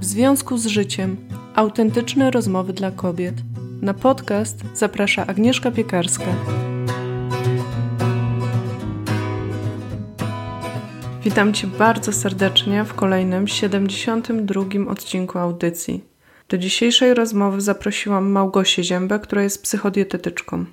W związku z życiem autentyczne rozmowy dla kobiet. Na podcast zaprasza Agnieszka Piekarska. Witam Cię bardzo serdecznie w kolejnym 72 odcinku audycji. Do dzisiejszej rozmowy zaprosiłam Małgosię Ziębę, która jest psychodietetyczką.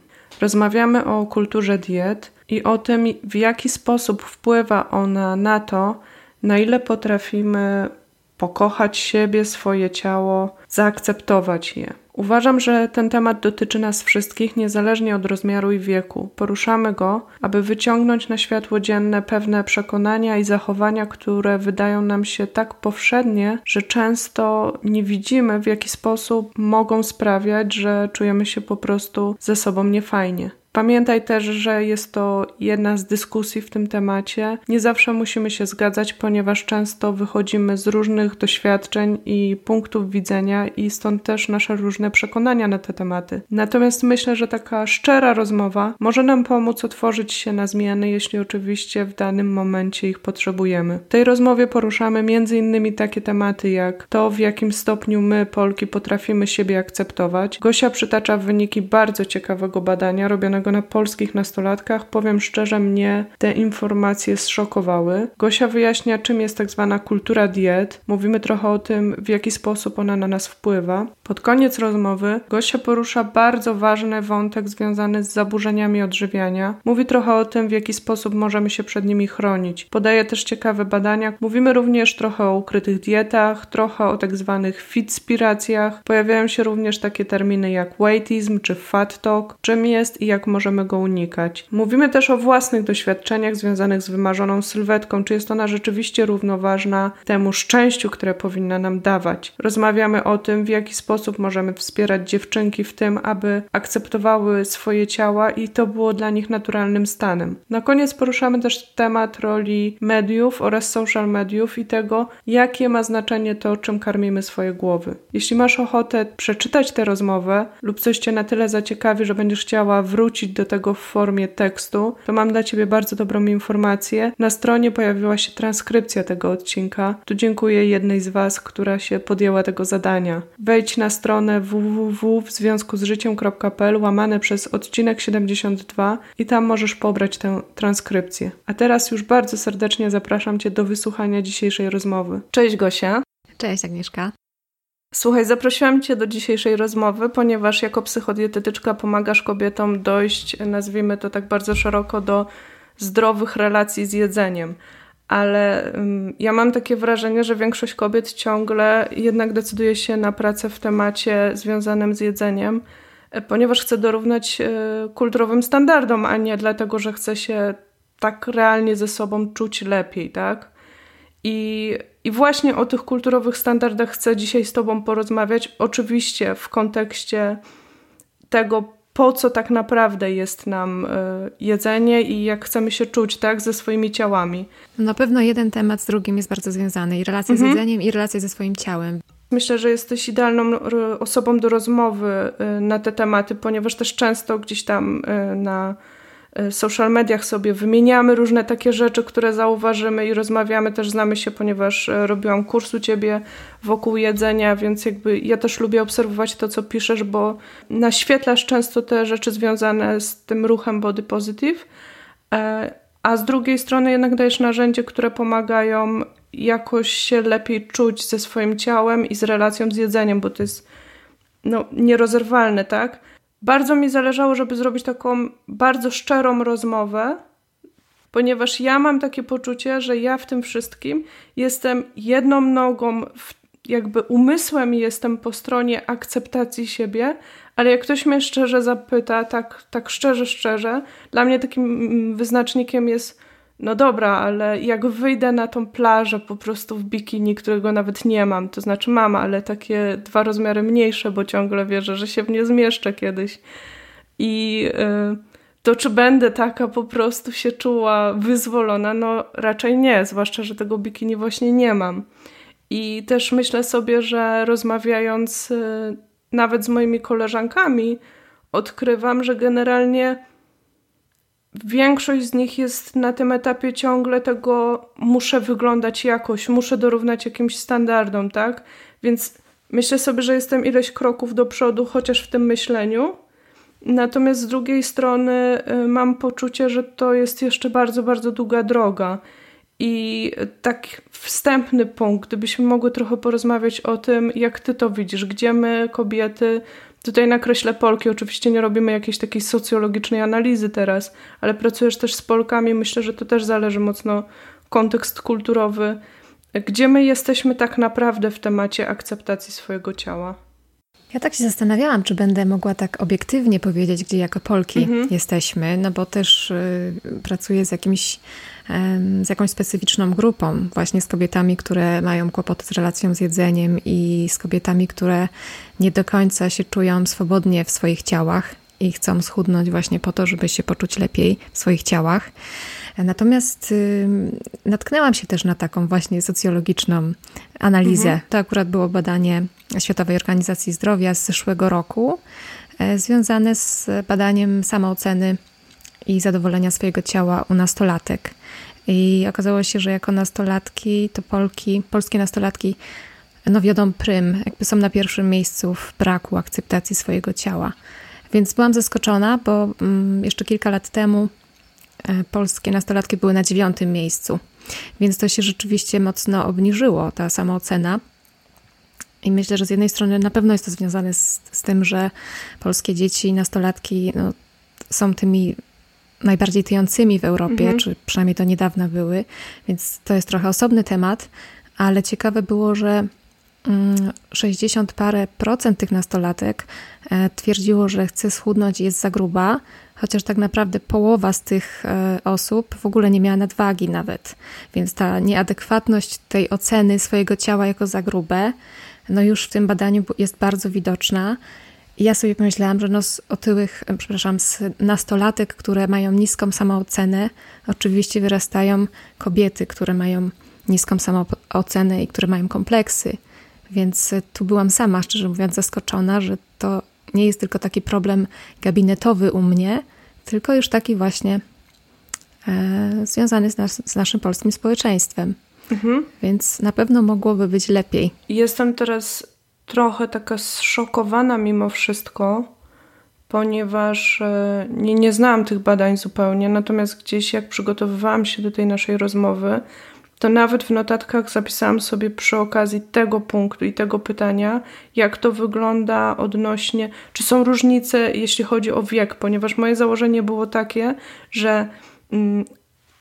Rozmawiamy o kulturze diet i o tym, w jaki sposób wpływa ona na to, na ile potrafimy pokochać siebie, swoje ciało, zaakceptować je. Uważam, że ten temat dotyczy nas wszystkich, niezależnie od rozmiaru i wieku. Poruszamy go, aby wyciągnąć na światło dzienne pewne przekonania i zachowania, które wydają nam się tak powszednie, że często nie widzimy, w jaki sposób mogą sprawiać, że czujemy się po prostu ze sobą niefajnie. Pamiętaj też, że jest to jedna z dyskusji w tym temacie. Nie zawsze musimy się zgadzać, ponieważ często wychodzimy z różnych doświadczeń i punktów widzenia, i stąd też nasze różne przekonania na te tematy. Natomiast myślę, że taka szczera rozmowa może nam pomóc otworzyć się na zmiany, jeśli oczywiście w danym momencie ich potrzebujemy. W tej rozmowie poruszamy m.in. takie tematy jak to, w jakim stopniu my, Polki, potrafimy siebie akceptować. Gosia przytacza wyniki bardzo ciekawego badania robionego na polskich nastolatkach, powiem szczerze, mnie te informacje zszokowały. Gosia wyjaśnia, czym jest tak zwana kultura diet. Mówimy trochę o tym, w jaki sposób ona na nas wpływa. Pod koniec rozmowy Gosia porusza bardzo ważny wątek związany z zaburzeniami odżywiania. Mówi trochę o tym, w jaki sposób możemy się przed nimi chronić. Podaje też ciekawe badania. Mówimy również trochę o ukrytych dietach, trochę o tak zwanych fitspiracjach. Pojawiają się również takie terminy jak weightism czy fat talk, czym jest i jak możemy go unikać. Mówimy też o własnych doświadczeniach związanych z wymarzoną sylwetką, czy jest ona rzeczywiście równoważna temu szczęściu, które powinna nam dawać. Rozmawiamy o tym, w jaki sposób możemy wspierać dziewczynki w tym, aby akceptowały swoje ciała i to było dla nich naturalnym stanem. Na koniec poruszamy też temat roli mediów oraz social mediów i tego, jakie ma znaczenie to, czym karmimy swoje głowy. Jeśli masz ochotę przeczytać tę rozmowę lub coś Cię na tyle zaciekawi, że będziesz chciała wrócić wrócić do tego w formie tekstu, to mam dla Ciebie bardzo dobrą informację. Na stronie pojawiła się transkrypcja tego odcinka. Tu dziękuję jednej z Was, która się podjęła tego zadania. Wejdź na stronę www łamane przez odcinek 72 i tam możesz pobrać tę transkrypcję. A teraz już bardzo serdecznie zapraszam Cię do wysłuchania dzisiejszej rozmowy. Cześć Gosia. Cześć Agnieszka. Słuchaj, zaprosiłam Cię do dzisiejszej rozmowy, ponieważ jako psychodietetyczka pomagasz kobietom dojść, nazwijmy to tak bardzo szeroko, do zdrowych relacji z jedzeniem. Ale um, ja mam takie wrażenie, że większość kobiet ciągle jednak decyduje się na pracę w temacie związanym z jedzeniem, e, ponieważ chce dorównać y, kulturowym standardom, a nie dlatego, że chce się tak realnie ze sobą czuć lepiej, tak? I, I właśnie o tych kulturowych standardach chcę dzisiaj z Tobą porozmawiać. Oczywiście w kontekście tego, po co tak naprawdę jest nam y, jedzenie i jak chcemy się czuć tak ze swoimi ciałami. Na pewno jeden temat z drugim jest bardzo związany i relacja mhm. z jedzeniem i relacja ze swoim ciałem. Myślę, że jesteś idealną osobą do rozmowy y, na te tematy, ponieważ też często gdzieś tam na social mediach sobie wymieniamy różne takie rzeczy, które zauważymy i rozmawiamy, też znamy się, ponieważ y, robiłam kurs u ciebie wokół jedzenia, więc jakby ja też lubię obserwować to, co piszesz, bo naświetlasz często te rzeczy związane z tym ruchem body positive, e, a z drugiej strony jednak dajesz narzędzie, które pomagają jakoś się lepiej czuć ze swoim ciałem i z relacją z jedzeniem, bo to jest no, nierozerwalne, tak? Bardzo mi zależało, żeby zrobić taką bardzo szczerą rozmowę, ponieważ ja mam takie poczucie, że ja w tym wszystkim jestem jedną nogą, w, jakby umysłem jestem po stronie akceptacji siebie, ale jak ktoś mnie szczerze zapyta, tak, tak szczerze, szczerze, dla mnie takim wyznacznikiem jest no dobra, ale jak wyjdę na tą plażę po prostu w bikini, którego nawet nie mam, to znaczy mam, ale takie dwa rozmiary mniejsze, bo ciągle wierzę, że się w nie zmieszczę kiedyś. I yy, to czy będę taka po prostu się czuła wyzwolona? No raczej nie, zwłaszcza, że tego bikini właśnie nie mam. I też myślę sobie, że rozmawiając yy, nawet z moimi koleżankami, odkrywam, że generalnie większość z nich jest na tym etapie ciągle tego muszę wyglądać jakoś, muszę dorównać jakimś standardom, tak? Więc myślę sobie, że jestem ileś kroków do przodu, chociaż w tym myśleniu. Natomiast z drugiej strony y, mam poczucie, że to jest jeszcze bardzo, bardzo długa droga. I tak wstępny punkt, gdybyśmy mogły trochę porozmawiać o tym, jak ty to widzisz, gdzie my, kobiety, tutaj na kreśle Polki, oczywiście nie robimy jakiejś takiej socjologicznej analizy teraz, ale pracujesz też z Polkami, myślę, że to też zależy mocno kontekst kulturowy. Gdzie my jesteśmy tak naprawdę w temacie akceptacji swojego ciała? Ja tak się zastanawiałam, czy będę mogła tak obiektywnie powiedzieć, gdzie jako Polki mhm. jesteśmy, no bo też y, pracuję z jakimś z jakąś specyficzną grupą, właśnie z kobietami, które mają kłopoty z relacją z jedzeniem i z kobietami, które nie do końca się czują swobodnie w swoich ciałach i chcą schudnąć właśnie po to, żeby się poczuć lepiej w swoich ciałach. Natomiast y, natknęłam się też na taką właśnie socjologiczną analizę. Mhm. To akurat było badanie Światowej Organizacji Zdrowia z zeszłego roku, e, związane z badaniem samooceny i zadowolenia swojego ciała u nastolatek. I okazało się, że jako nastolatki, to Polki, polskie nastolatki no wiodą prym, jakby są na pierwszym miejscu w braku akceptacji swojego ciała. Więc byłam zaskoczona, bo mm, jeszcze kilka lat temu polskie nastolatki były na dziewiątym miejscu. Więc to się rzeczywiście mocno obniżyło, ta samoocena. I myślę, że z jednej strony na pewno jest to związane z, z tym, że polskie dzieci i nastolatki no, są tymi najbardziej tyjącymi w Europie, mhm. czy przynajmniej to niedawna były, więc to jest trochę osobny temat, ale ciekawe było, że 60 mm, parę procent tych nastolatek e, twierdziło, że chce schudnąć i jest za gruba, chociaż tak naprawdę połowa z tych e, osób w ogóle nie miała nadwagi nawet. Więc ta nieadekwatność tej oceny swojego ciała jako za grube, no już w tym badaniu jest bardzo widoczna. Ja sobie pomyślałam, że no z otyłych, przepraszam, z nastolatek, które mają niską samoocenę, oczywiście wyrastają kobiety, które mają niską samoocenę i które mają kompleksy. Więc tu byłam sama, szczerze mówiąc, zaskoczona, że to nie jest tylko taki problem gabinetowy u mnie, tylko już taki właśnie e, związany z, nas, z, naszym polskim społeczeństwem. Mhm. Więc na pewno mogłoby być lepiej. Jestem teraz trochę taka zszokowana mimo wszystko, ponieważ e, nie, nie znałam tych badań zupełnie, natomiast gdzieś jak przygotowywałam się do tej naszej rozmowy, to nawet w notatkach zapisałam sobie przy okazji tego punktu i tego pytania, jak to wygląda odnośnie, czy są różnice, jeśli chodzi o wiek, ponieważ moje założenie było takie, że mm,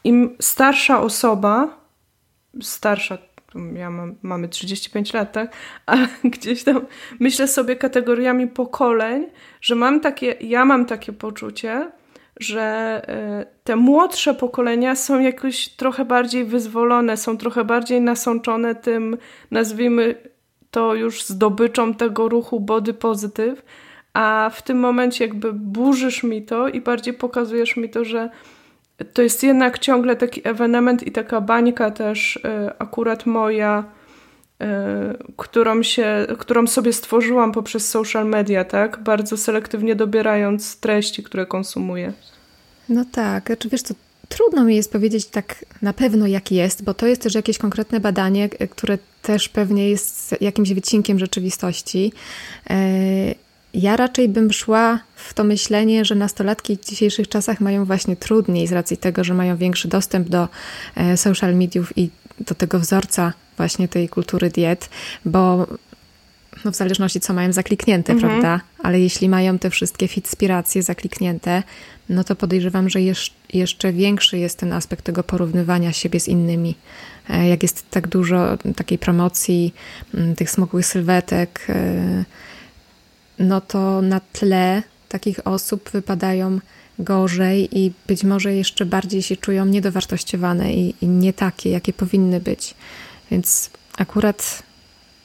im starsza osoba, starsza ja mam, mamy 35 lat, tak? Ale gdzieś tam myślę sobie kategoriami pokoleń, że mam takie, ja mam takie poczucie, że e, te młodsze pokolenia są jakoś trochę bardziej wyzwolone, są trochę bardziej nasączone tym, nazwijmy to już zdobyczą tego ruchu body positive, a w tym momencie jakby burzysz mi to i bardziej pokazujesz mi to, że to jest jednak ciągle taki ewenement i taka bańka też y, akurat moja, y, którą, się, którą sobie stworzyłam poprzez social media, tak? Bardzo selektywnie dobierając treści, które konsumuję. No tak, znaczy wiesz co, trudno mi jest powiedzieć tak na pewno jak jest, bo to jest też jakieś konkretne badanie, które też pewnie jest jakimś wycinkiem rzeczywistości. E, ja raczej bym szła w to myślenie, że nastolatki w dzisiejszych czasach mają właśnie trudniej z racji tego, że mają większy dostęp do e, social mediów i do tego wzorca właśnie tej kultury diet, bo no w zależności co mają zakliknięte, mhm. prawda? Ale jeśli mają te wszystkie fitspiracje zakliknięte, no to podejrzewam, że jeszcze większy jest ten aspekt tego porównywania siebie z innymi. E, jak jest tak dużo takiej promocji, tych smukłych sylwetek, e, no to na tle takich osób wypadają gorzej i być może jeszcze bardziej się czują niedowartościowane i, i nie takie, jakie powinny być. Więc akurat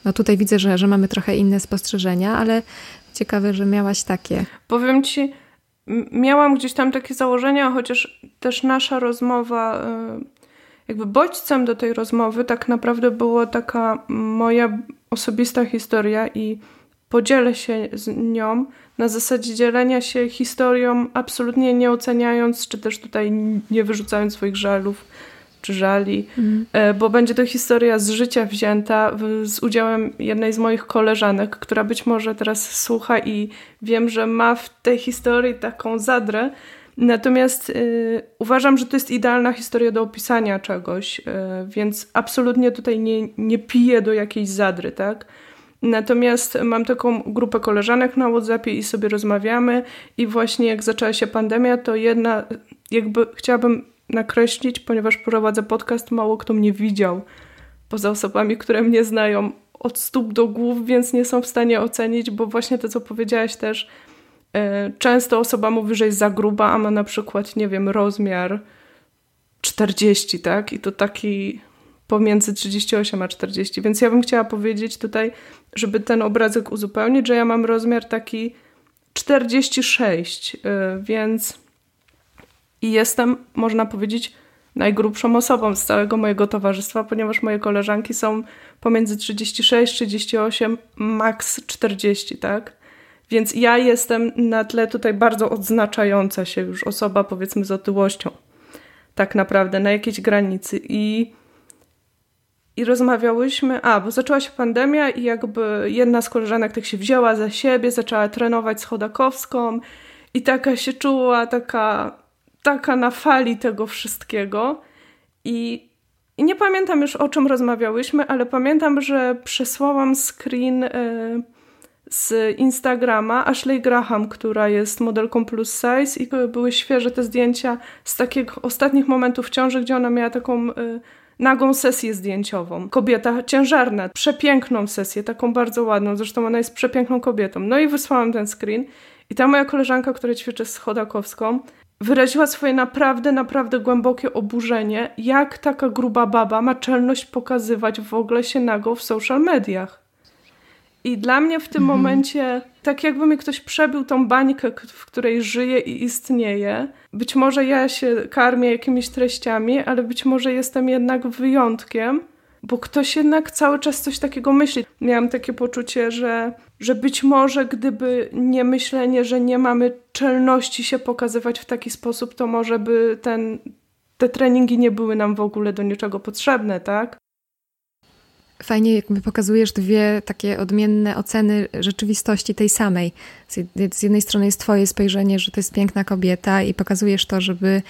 no tutaj widzę, że, że mamy trochę inne spostrzeżenia, ale ciekawe, że miałaś takie. Powiem ci, miałam gdzieś tam takie założenia, chociaż też nasza rozmowa, y, jakby bodźcem do tej rozmowy tak naprawdę była taka moja osobista historia i podzielę się z nią na zasadzie dzielenia się historią, absolutnie nie oceniając, czy też tutaj nie wyrzucając swoich żalów czy żali, mm. bo będzie to historia z życia wzięta z udziałem jednej z moich koleżanek, która być może teraz słucha i wiem, że ma w tej historii taką zadrę. Natomiast y, uważam, że to jest idealna historia do opisania czegoś, y, więc absolutnie tutaj nie, nie piję do jakiejś zadry, tak? Natomiast mam taką grupę koleżanek na WhatsAppie i sobie rozmawiamy i właśnie jak zaczęła się pandemia, to jedna, jakby chciałabym nakreślić, ponieważ prowadzę podcast, mało kto mnie widział, poza osobami, które mnie znają od stóp do głów, więc nie są w stanie ocenić, bo właśnie to, co powiedziałaś też, e, często osoba mówi, że jest za gruba, a ma na przykład, nie wiem, rozmiar 40, tak? I to taki pomiędzy 38 a 40. Więc ja bym chciała powiedzieć tutaj, żeby ten obrazek uzupełnić, że ja mam rozmiar taki 46, e, więc i jestem, można powiedzieć, najgrubszą osobą z całego mojego towarzystwa, ponieważ moje koleżanki są pomiędzy 36, 38, maks 40, tak? Więc ja jestem na tle tutaj bardzo odznaczająca się już osoba, powiedzmy, z otyłością. Tak naprawdę, na jakiejś granicy. I, i rozmawiałyśmy, a, bo zaczęła się pandemia i jakby jedna z koleżanek tak się wzięła za siebie, zaczęła trenować z Chodakowską i taka się czuła, taka taka na fali tego wszystkiego i, i nie pamiętam już o czym rozmawiałyśmy, ale pamiętam, że przesłałam screen y, z Instagrama Ashley Graham, która jest modelką plus size i były świeże te zdjęcia z takich ostatnich momentów ciąży, gdzie ona miała taką y, nagą sesję zdjęciową. Kobieta ciężarna, przepiękną sesję, taką bardzo ładną, zresztą ona jest przepiękną kobietą. No i wysłałam ten screen i ta moja koleżanka, która ćwiczy z Chodakowską, wyraziła swoje naprawdę, naprawdę głębokie oburzenie, jak taka gruba baba ma czelność pokazywać w ogóle się nago w social mediach. I dla mnie w tym mhm. momencie, tak jakby mi ktoś przebił tą bańkę, w której żyję i istnieje. Być może ja się karmię jakimiś treściami, ale być może jestem jednak wyjątkiem, bo ktoś jednak cały czas coś takiego myśli. Miałam takie poczucie, że, że być może gdyby nie myślenie, że nie mamy czelności się pokazywać w taki sposób, to może by ten, te treningi nie były nam w ogóle do niczego potrzebne, tak? Fajnie, jakby pokazujesz dwie takie odmienne oceny rzeczywistości tej samej. Z jednej strony jest Twoje spojrzenie, że to jest piękna kobieta, i pokazujesz to, żeby,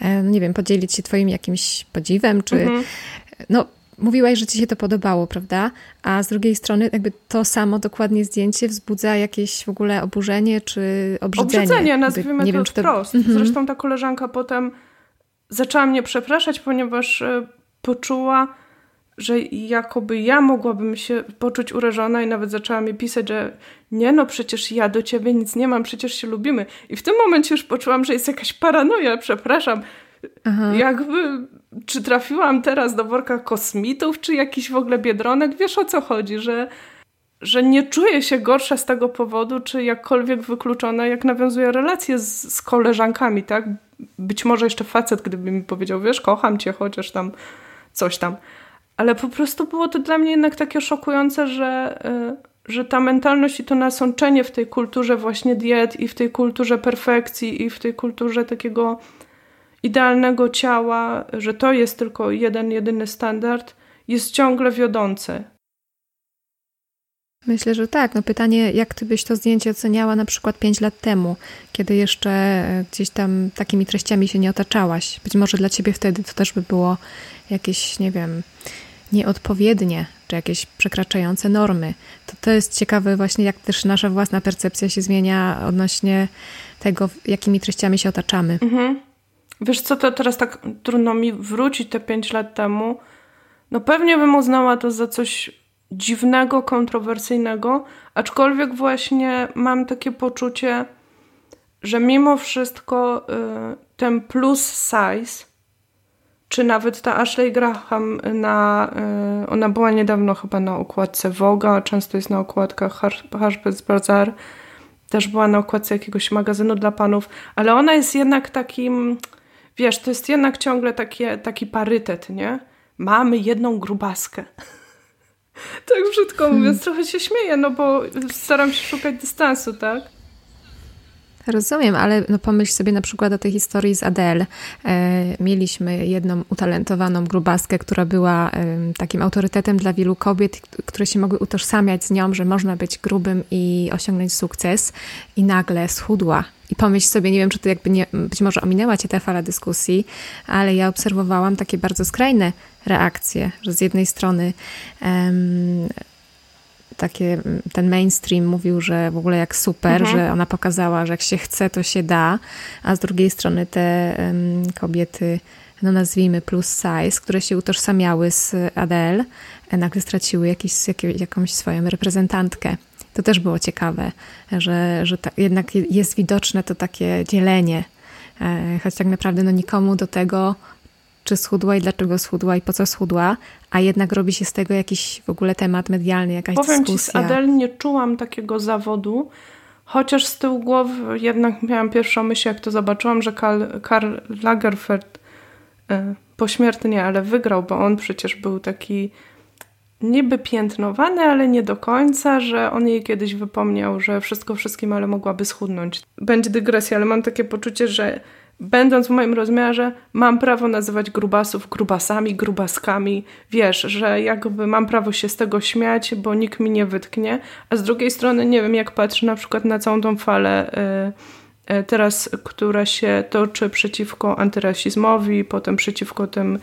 e, no nie wiem, podzielić się Twoim jakimś podziwem, czy mhm. no, mówiłaś, że ci się to podobało, prawda? A z drugiej strony jakby to samo dokładnie zdjęcie wzbudza jakieś w ogóle oburzenie czy obrzydzenie. Obrzydzenie, nazwijmy nie to wiem, czy to... wprost. Mhm. Zresztą ta koleżanka potem zaczęła mnie przepraszać, ponieważ e, poczuła, że jakoby ja mogłabym się poczuć urażona i nawet zaczęła mi pisać, że nie no, przecież ja do ciebie nic nie mam, przecież się lubimy. I w tym momencie już poczułam, że jest jakaś paranoja, przepraszam, Aha. Jakby, czy trafiłam teraz do worka kosmitów, czy jakiś w ogóle biedronek? Wiesz o co chodzi, że, że nie czuję się gorsza z tego powodu, czy jakkolwiek wykluczona, jak nawiązuję relacje z, z koleżankami, tak? Być może jeszcze facet, gdyby mi powiedział, wiesz, kocham cię, chociaż tam coś tam. Ale po prostu było to dla mnie jednak takie szokujące, że, y, że ta mentalność i to nasączenie w tej kulturze właśnie diet i w tej kulturze perfekcji i w tej kulturze takiego idealnego ciała, że to jest tylko jeden, jedyny standard, jest ciągle wiodące. Myślę, że tak. No pytanie, jak ty byś to zdjęcie oceniała na przykład 5 lat temu, kiedy jeszcze e, gdzieś tam takimi treściami się nie otaczałaś? Być może dla ciebie wtedy to też by było jakieś, nie wiem, nieodpowiednie, czy jakieś przekraczające normy. To, to jest ciekawe właśnie, jak też nasza własna percepcja się zmienia odnośnie tego, jakimi treściami się otaczamy. Mhm. Wiesz co, to teraz tak trudno mi wrócić te pięć lat temu. No pewnie bym uznała to za coś dziwnego, kontrowersyjnego, aczkolwiek właśnie mam takie poczucie, że mimo wszystko y, ten plus size, czy nawet ta Ashley Graham na, y, ona była niedawno chyba na okładce Voga, często jest na okładkach Harper's Bazaar, też była na okładce jakiegoś magazynu dla panów, ale ona jest jednak takim wiesz, to jest jednak ciągle takie, taki parytet, nie? Mamy jedną grubaskę. tak brzydko mówiąc, trochę się śmieję, no bo staram się szukać dystansu, tak? Rozumiem, ale no pomyśl sobie na przykład o tej historii z Adele. E, mieliśmy jedną utalentowaną grubaskę, która była takim autorytetem dla wielu kobiet, które się mogły utożsamiać z nią, że można być grubym i osiągnąć sukces i nagle schudła. I pomyśl sobie, nie wiem, czy to jakby nie, być może ominęła cię ta fala dyskusji, ale ja obserwowałam takie bardzo skrajne reakcje, że z jednej strony takie, mm, ten mainstream mówił, że w ogóle jak super, mhm. że ona pokazała, że jak się chce, to się da, a z drugiej strony te um, kobiety, no nazwijmy plus size, które się utożsamiały z Adele, e, nagle straciły jakiś, jakąś swoją reprezentantkę. To też było ciekawe, że, że ta, jednak jest widoczne to takie dzielenie, e, choć tak naprawdę no nikomu do tego czy schudła i dlaczego schudła i po co schudła, a jednak robi się z tego jakiś w ogóle temat medialny, jakaś Powiem dyskusja. Powiem ci, z Adele nie czułam takiego zawodu, chociaż z tyłu głowy jednak miałam pierwszą myśl, jak to zobaczyłam, że Karl, Karl Lagerfeld e, pośmiertnie, ale wygrał, bo on przecież był taki niby piętnowany, ale nie do końca, że on jej kiedyś wypomniał, że wszystko wszystkim, ale mogłaby schudnąć. Będzie dygresja, ale mam takie poczucie, że będąc w moim rozmiarze, mam prawo nazywać grubasów grubasami, grubaskami. Wiesz, że jakby mam prawo się z tego śmiać, bo nikt mi nie wytknie. A z drugiej strony nie wiem, jak patrzę na przykład na całą tą falę y, y, teraz, która się toczy przeciwko antyrasizmowi, potem przeciwko tym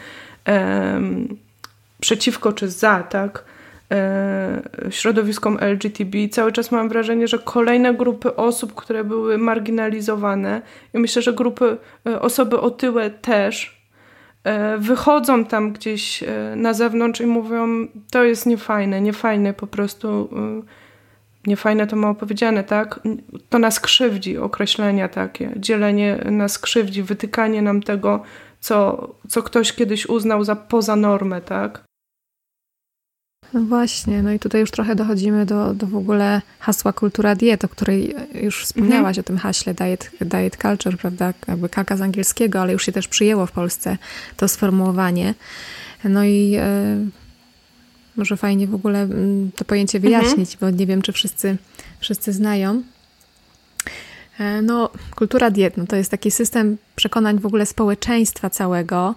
przeciwko czy za, tak? E, środowiskom LGTB. Cały czas mam wrażenie, że kolejne grupy osób, które były marginalizowane, i myślę, że grupy, e, osoby otyłe też, e, wychodzą tam gdzieś na zewnątrz i mówią, to jest niefajne, niefajne po prostu, niefajne to mało powiedziane, tak? To nas krzywdzi, określenia takie, dzielenie nas krzywdzi, wytykanie nam tego, co, co ktoś kiedyś uznał za poza normę, tak? No właśnie, no i tutaj już trochę dochodzimy do, do w ogóle hasła kultura diet, o której już wspomniałaś, mhm. o tym haśle diet, diet culture, prawda, jakby kaka z angielskiego, ale już się też przyjęło w Polsce to sformułowanie. No i e, może fajnie w ogóle mm, to pojęcie mhm. wyjaśnić, mhm. bo nie wiem, czy wszyscy, wszyscy znają. E, no, kultura diet no to jest taki system przekonań w ogóle społeczeństwa całego,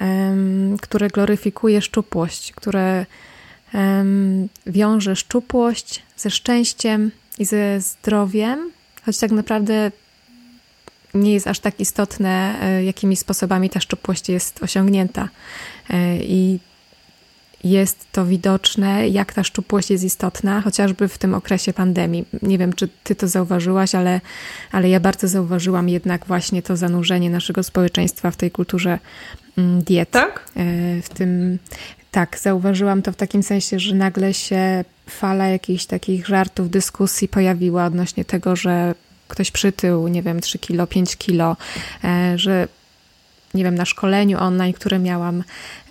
um, które gloryfikuje szczupłość, które wiąże szczupłość ze szczęściem i ze zdrowiem, choć tak naprawdę nie jest aż tak istotne, e, jakimi sposobami ta szczupłość jest osiągnięta. E, I jest to widoczne, jak ta szczupłość jest istotna, chociażby w tym okresie pandemii. Nie wiem, czy ty to zauważyłaś, ale, ale ja bardzo zauważyłam jednak właśnie to zanurzenie naszego społeczeństwa w tej kulturze mm, diet. Tak? E, w tym tak, zauważyłam to w takim sensie, że nagle się fala jakichś takich żartów, dyskusji pojawiła odnośnie tego, że ktoś przytył, nie wiem, 3 kilo, 5 kilo, e, że nie wiem, na szkoleniu online, które miałam,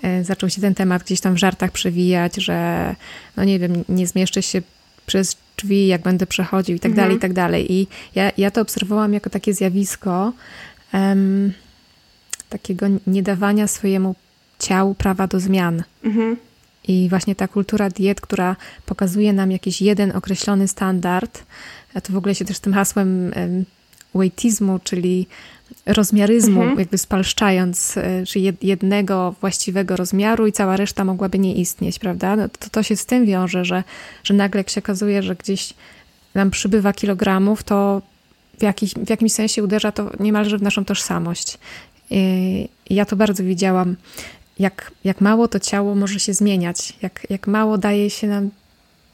e, zaczął się ten temat gdzieś tam w żartach przewijać, że no nie wiem, nie zmieszczę się przez drzwi, jak będę przechodził i tak dalej, i mhm. tak dalej. I ja, ja to obserwowałam jako takie zjawisko um, takiego niedawania swojemu ciału prawa do zmian. Mhm. I właśnie ta kultura diet, która pokazuje nam jakiś jeden określony standard, a to w ogóle się też tym hasłem weightizmu, czyli rozmiaryzmu, mhm. jakby spalszczając, e, czy jednego właściwego rozmiaru i cała reszta mogłaby nie istnieć, prawda? No to, to się z tym wiąże, że, że nagle jak się okazuje, że gdzieś nam przybywa kilogramów, to w, jakiś, w jakimś sensie uderza to niemalże w naszą tożsamość. I ja to bardzo widziałam jak, jak mało to ciało może się zmieniać, jak, jak mało daje się nam,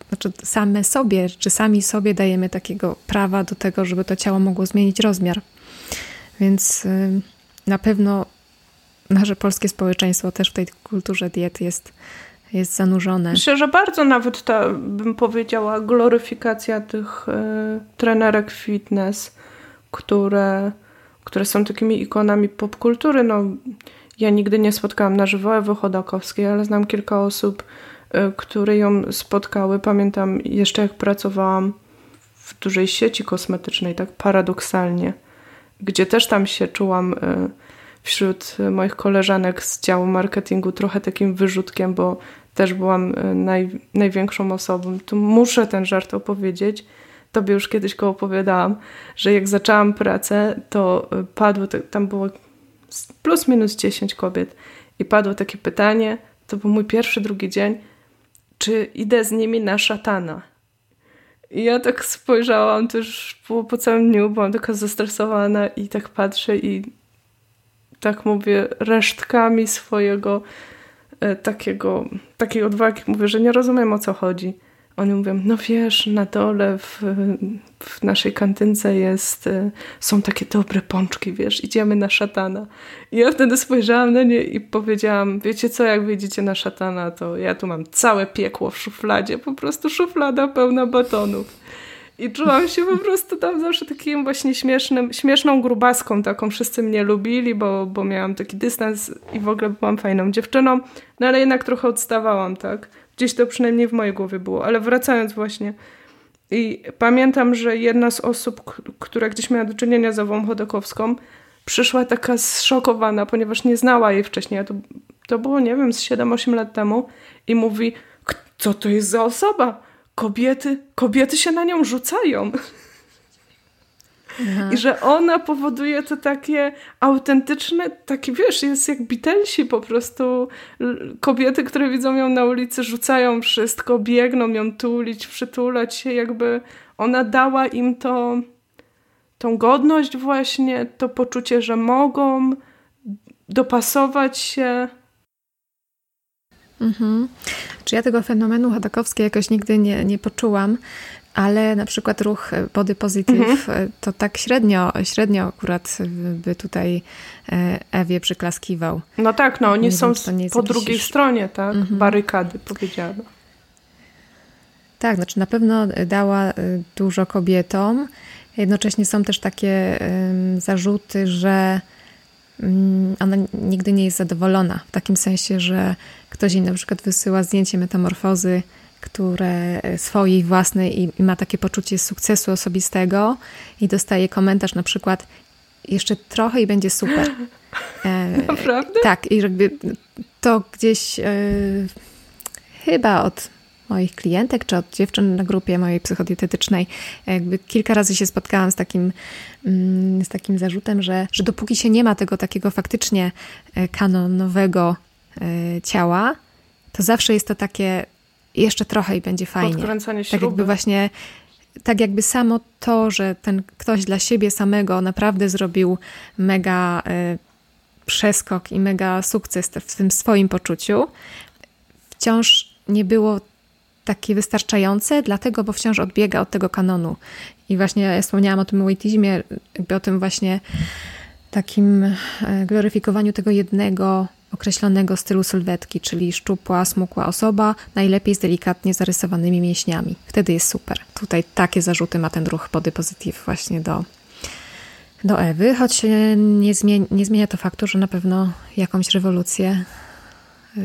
znaczy same sobie, czy sami sobie dajemy takiego prawa do tego, żeby to ciało mogło zmienić rozmiar. Więc y, na pewno nasze polskie społeczeństwo też w tej kulturze diet jest, jest zanurzone. Myślę, że bardzo nawet ta, bym powiedziała, gloryfikacja tych y, trenerek fitness, które, które są takimi ikonami popkultury. No, ja nigdy nie spotkałam na żywo Ewy Chodakowskiej, ale znam kilka osób, y, które ją spotkały. Pamiętam jeszcze jak pracowałam w dużej sieci kosmetycznej, tak paradoksalnie, gdzie też tam się czułam y, wśród moich koleżanek z działu marketingu trochę takim wyrzutkiem, bo też byłam naj, największą osobą. Tu muszę ten żart opowiedzieć. Tobie już kiedyś go opowiadałam, że jak zaczęłam pracę, to padło, tam było plus minus 10 kobiet i padło takie pytanie, to był mój pierwszy, drugi dzień, czy idę z nimi na szatana. I ja tak spojrzałam, to już było po całym dniu, byłam taka zestresowana i tak patrzę i tak mówię resztkami swojego e, takiego, takiej odwagi mówię, że nie rozumiem o co chodzi. Oni mówią, no wiesz, na dole w, w naszej kantynce jest, e, są takie dobre pączki, wiesz, idziemy na szatana. I ja wtedy spojrzałam na nie i powiedziałam, wiecie co, jak wyjdziecie na szatana, to ja tu mam całe piekło w szufladzie, po prostu szuflada pełna batonów. I czułam się po prostu tam zawsze takim właśnie śmiesznym, śmieszną grubaską taką. Wszyscy mnie lubili, bo, bo miałam taki dystans i w ogóle byłam fajną dziewczyną. No ale jednak trochę odstawałam, tak? Gdzieś to przynajmniej w mojej głowie było. Ale wracając właśnie. I pamiętam, że jedna z osób, która gdzieś miała do czynienia z Ową Chodakowską, przyszła taka zszokowana, ponieważ nie znała jej wcześniej. To, to było, nie wiem, z 7-8 lat temu. I mówi, co to jest za osoba? kobiety, kobiety się na nią rzucają. I że ona powoduje to takie autentyczne, takie wiesz, jest jak Beatlesi po prostu. Kobiety, które widzą ją na ulicy, rzucają wszystko, biegną ją tulić, przytulać się, jakby ona dała im to, tą godność właśnie, to poczucie, że mogą dopasować się Mhm. Czy ja tego fenomenu Chodakowskiej jakoś nigdy nie, nie poczułam, ale na przykład ruch body positive mhm. to tak średnio, średnio akurat by tutaj e, Ewie przyklaskiwał. No tak, no oni nie są wiem, po drugiej już... stronie, tak? Mhm. Barykady powiedziano. Tak, znaczy na pewno dała e, dużo kobietom. Jednocześnie są też takie zarzuty, że um, ona nigdy nie jest zadowolona. W takim sensie, że Ktoś inny na przykład wysyła zdjęcie metamorfozy, które e, swojej własnej i, i ma takie poczucie sukcesu osobistego i dostaje komentarz na przykład jeszcze trochę i będzie super. E, Naprawdę? Tak, i jakby to gdzieś e, chyba od moich klientek, czy od dziewczyn na grupie mojej psychodietetycznej, jakby kilka razy się spotkałam z takim, mm, z takim zarzutem, że, że dopóki się nie ma tego takiego faktycznie e, kanonowego ciała, to zawsze jest to takie jeszcze trochę i będzie fajnie. Podkręcanie śruby. Tak jakby właśnie, tak jakby samo to, że ten ktoś dla siebie samego naprawdę zrobił mega y, przeskok i mega sukces w tym swoim poczuciu, wciąż nie było takie wystarczające, dlatego, bo wciąż odbiega od tego kanonu. I właśnie ja wspomniałam o tym waitismie, o tym właśnie takim e, gloryfikowaniu tego jednego określonego stylu sylwetki, czyli szczupła, smukła osoba, najlepiej z delikatnie zarysowanymi mięśniami. Wtedy jest super. Tutaj takie zarzuty ma ten ruch body positive właśnie do, do Ewy, choć nie, zmienia, nie zmienia to faktu, że na pewno jakąś rewolucję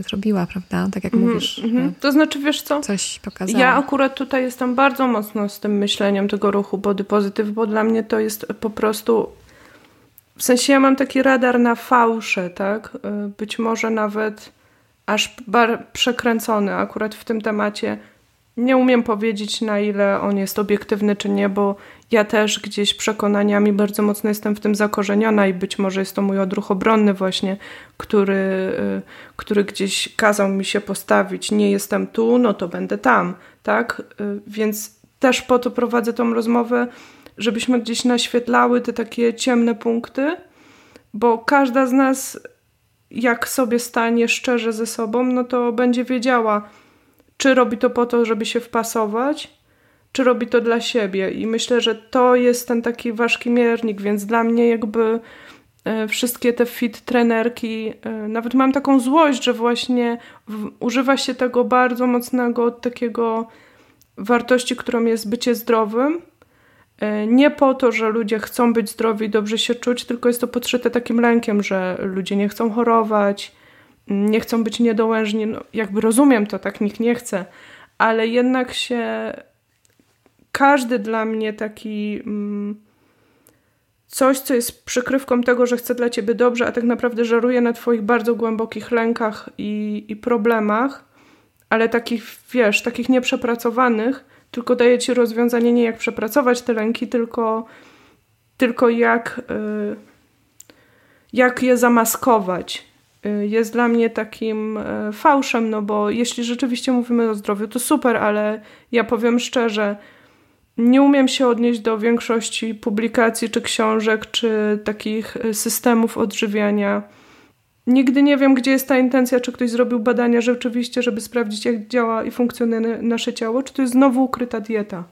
zrobiła, prawda? Tak jak mm, mówisz. Mm, to znaczy, wiesz co? Coś pokazała. Ja akurat tutaj jestem bardzo mocno z tym myśleniem tego ruchu body positive, bo dla mnie to jest po prostu w sensie ja mam taki radar na fałsze, tak? Y, być może nawet aż przekręcony akurat w tym temacie. Nie umiem powiedzieć, na ile on jest obiektywny, czy nie, bo ja też gdzieś przekonaniami bardzo mocno jestem w tym zakorzeniona i być może jest to mój odruch obronny właśnie, który, y, który gdzieś kazał mi się postawić. Nie jestem tu, no to będę tam, tak? Y, więc też po to prowadzę tą rozmowę, żebyśmy gdzieś naświetlały te takie ciemne punkty, bo każda z nas, jak sobie stanie szczerze ze sobą, no to będzie wiedziała, czy robi to po to, żeby się wpasować, czy robi to dla siebie. I myślę, że to jest ten taki ważki miernik, więc dla mnie jakby e, wszystkie te fit trenerki, e, nawet mam taką złość, że właśnie używa się tego bardzo mocnego takiego wartości, którą jest bycie zdrowym, nie po to, że ludzie chcą być zdrowi dobrze się czuć, tylko jest to podszyte takim lękiem, że ludzie nie chcą chorować, nie chcą być niedołężni. No, jakby rozumiem to, tak nikt nie chce, ale jednak się każdy dla mnie taki mm, coś, co jest przykrywką tego, że chcę dla ciebie dobrze, a tak naprawdę żaruje na twoich bardzo głębokich lękach i, i problemach, ale takich, wiesz, takich nieprzepracowanych, tylko daje ci rozwiązanie nie jak przepracować te lęki, tylko, tylko jak, y, jak je zamaskować. Y, jest dla mnie takim y, fałszem, no bo jeśli rzeczywiście mówimy o zdrowiu, to super, ale ja powiem szczerze, nie umiem się odnieść do większości publikacji, czy książek, czy takich systemów odżywiania Nigdy nie wiem, gdzie jest ta intencja, czy ktoś zrobił badania rzeczywiście, żeby sprawdzić, jak działa i funkcjonuje nasze ciało, czy to jest znowu ukryta dieta.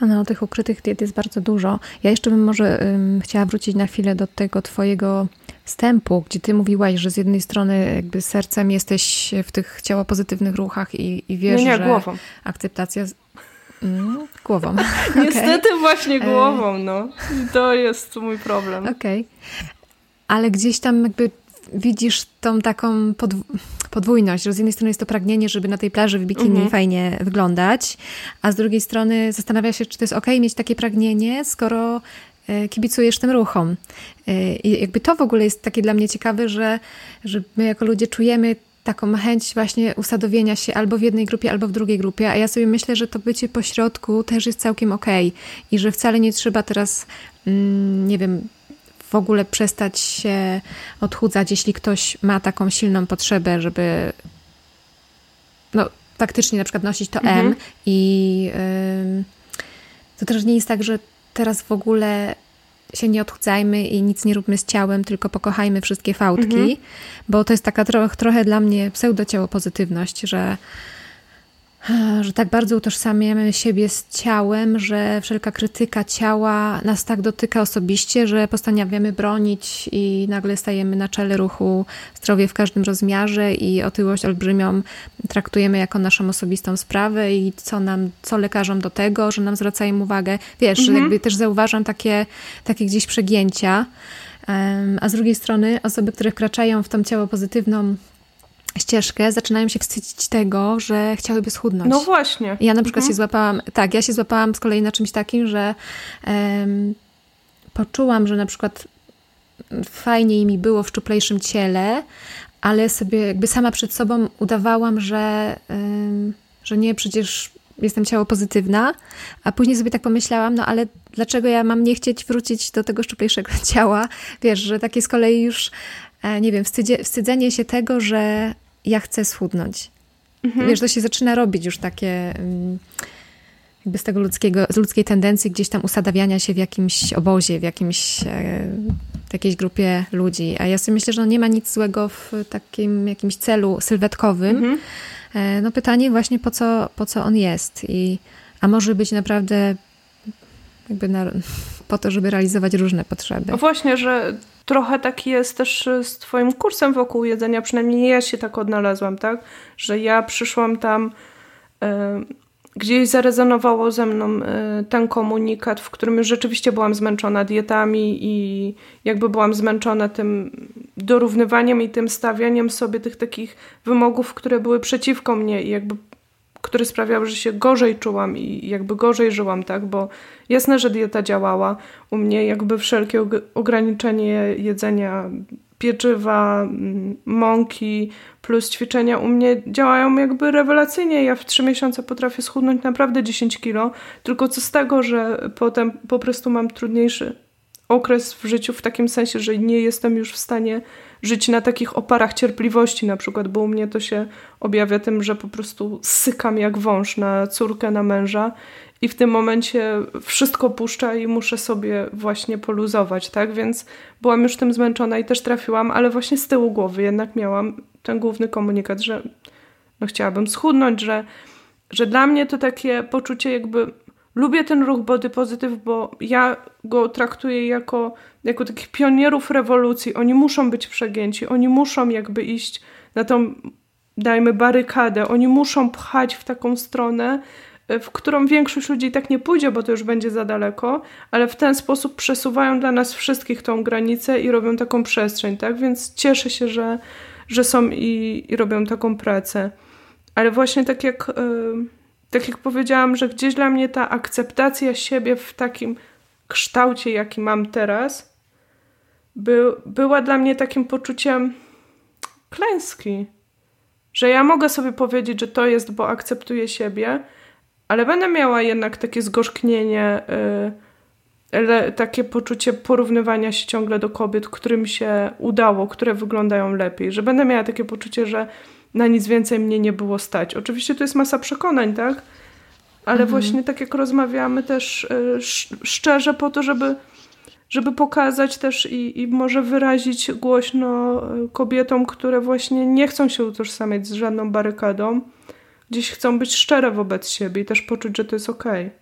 No, tych ukrytych diet jest bardzo dużo. Ja jeszcze bym może um, chciała wrócić na chwilę do tego twojego wstępu, gdzie ty mówiłaś, że z jednej strony jakby sercem jesteś w tych ciało pozytywnych ruchach i, i wiesz, nie, nie, że głową. akceptacja... Mm, głową. Niestety okay. właśnie głową, no. to jest mój problem. Okej. Okay ale gdzieś tam jakby widzisz tą taką podwójność, że z jednej strony jest to pragnienie, żeby na tej plaży w bikini mhm. fajnie wyglądać, a z drugiej strony zastanawia się, czy to jest ok mieć takie pragnienie, skoro e, kibicujesz tym ruchom. E, I jakby to w ogóle jest takie dla mnie ciekawe, że, że my jako ludzie czujemy taką chęć właśnie usadowienia się albo w jednej grupie, albo w drugiej grupie, a ja sobie myślę, że to bycie pośrodku też jest całkiem okej okay. i że wcale nie trzeba teraz, mm, nie wiem, w ogóle przestać się odchudzać, jeśli ktoś ma taką silną potrzebę, żeby no, faktycznie na przykład nosić to mhm. M i yy, to też nie jest tak, że teraz w ogóle się nie odchudzajmy i nic nie róbmy z ciałem, tylko pokochajmy wszystkie fałdki, mhm. bo to jest taka trochę, trochę dla mnie pseudo pozytywność, że że tak bardzo utożsamiamy siebie z ciałem, że wszelka krytyka ciała nas tak dotyka osobiście, że postanawiamy bronić i nagle stajemy na czele ruchu zdrowie w każdym rozmiarze i otyłość olbrzymią traktujemy jako naszą osobistą sprawę i co nam, co lekarzom do tego, że nam zwracają uwagę. Wiesz, mhm. jakby też zauważam takie, takie gdzieś przegięcia. A z drugiej strony osoby, które wkraczają w tą ciało pozytywną ścieżkę, zaczynają się wstydzić tego, że chciałyby schudnąć. No właśnie. Ja na przykład mhm. się złapałam, tak, ja się złapałam z kolei na czymś takim, że um, poczułam, że na przykład fajniej mi było w szczuplejszym ciele, ale sobie jakby sama przed sobą udawałam, że, um, że nie, przecież jestem ciało pozytywna, a później sobie tak pomyślałam, no ale dlaczego ja mam nie chcieć wrócić do tego szczuplejszego ciała? Wiesz, że takie z kolei już, e, nie wiem, wstydzie, wstydzenie się tego, że ja chcę schudnąć. Mhm. Wiesz, to się zaczyna robić już takie mm, jakby z tego ludzkiego, z ludzkiej tendencji gdzieś tam usadawiania się w jakimś obozie, w jakimś e, w jakiejś grupie ludzi. A ja sobie myślę, że no nie ma nic złego w takim jakimś celu sylwetkowym. Mhm. E, no pytanie właśnie po co, po co on jest i a może być naprawdę jakby na, po to, żeby realizować różne potrzeby. No właśnie, że trochę taki jest też z Twoim kursem wokół jedzenia, przynajmniej ja się tak odnalazłam, tak? Że ja przyszłam tam, y, gdzieś zarezonowało ze mną y, ten komunikat, w którym już rzeczywiście byłam zmęczona dietami i jakby byłam zmęczona tym dorównywaniem i tym stawianiem sobie tych takich wymogów, które były przeciwko mnie i jakby które sprawiały, że się gorzej czułam i jakby gorzej żyłam, tak? Bo jasne, że dieta działała. U mnie jakby wszelkie ograniczenie jedzenia pieczywa, mm, mąki plus ćwiczenia u mnie działają jakby rewelacyjnie. Ja w trzy miesiące potrafię schudnąć naprawdę 10 kilo, tylko co z tego, że potem po prostu mam trudniejszy okres w życiu w takim sensie, że nie jestem już w stanie żyć na takich oparach cierpliwości na przykład, bo u mnie to się objawia tym, że po prostu sykam jak wąż na córkę, na męża i w tym momencie wszystko puszcza i muszę sobie właśnie poluzować, tak? Więc byłam już tym zmęczona i też trafiłam, ale właśnie z tyłu głowy jednak miałam ten główny komunikat, że no chciałabym schudnąć, że, że dla mnie to takie poczucie jakby lubię ten ruch body positive, bo ja go traktuję jako, jako takich pionierów rewolucji. Oni muszą być przegięci, oni muszą jakby iść na tą, dajmy, barykadę, oni muszą pchać w taką stronę, w którą większość ludzi tak nie pójdzie, bo to już będzie za daleko, ale w ten sposób przesuwają dla nas wszystkich tą granicę i robią taką przestrzeń, tak? Więc cieszę się, że, że są i, i robią taką pracę. Ale właśnie tak jak... Yy, tak jak powiedziałam, że gdzieś dla mnie ta akceptacja siebie w takim kształcie, jaki mam teraz, by, była dla mnie takim poczuciem klęski. Że ja mogę sobie powiedzieć, że to jest, bo akceptuję siebie, ale będę miała jednak takie zgorzknienie, yy, takie poczucie porównywania się ciągle do kobiet, którym się udało, które wyglądają lepiej, że będę miała takie poczucie, że na nic więcej mnie nie było stać. Oczywiście to jest masa przekonań, tak? Ale mhm. właśnie tak jak rozmawiamy też yy, szczerze po to, żeby żeby pokazać też i, i może wyrazić głośno e, kobietom, które właśnie nie chcą się utożsamiać z żadną barykadą, gdzieś chcą być szczere wobec siebie i też poczuć, że to jest okej. Okay.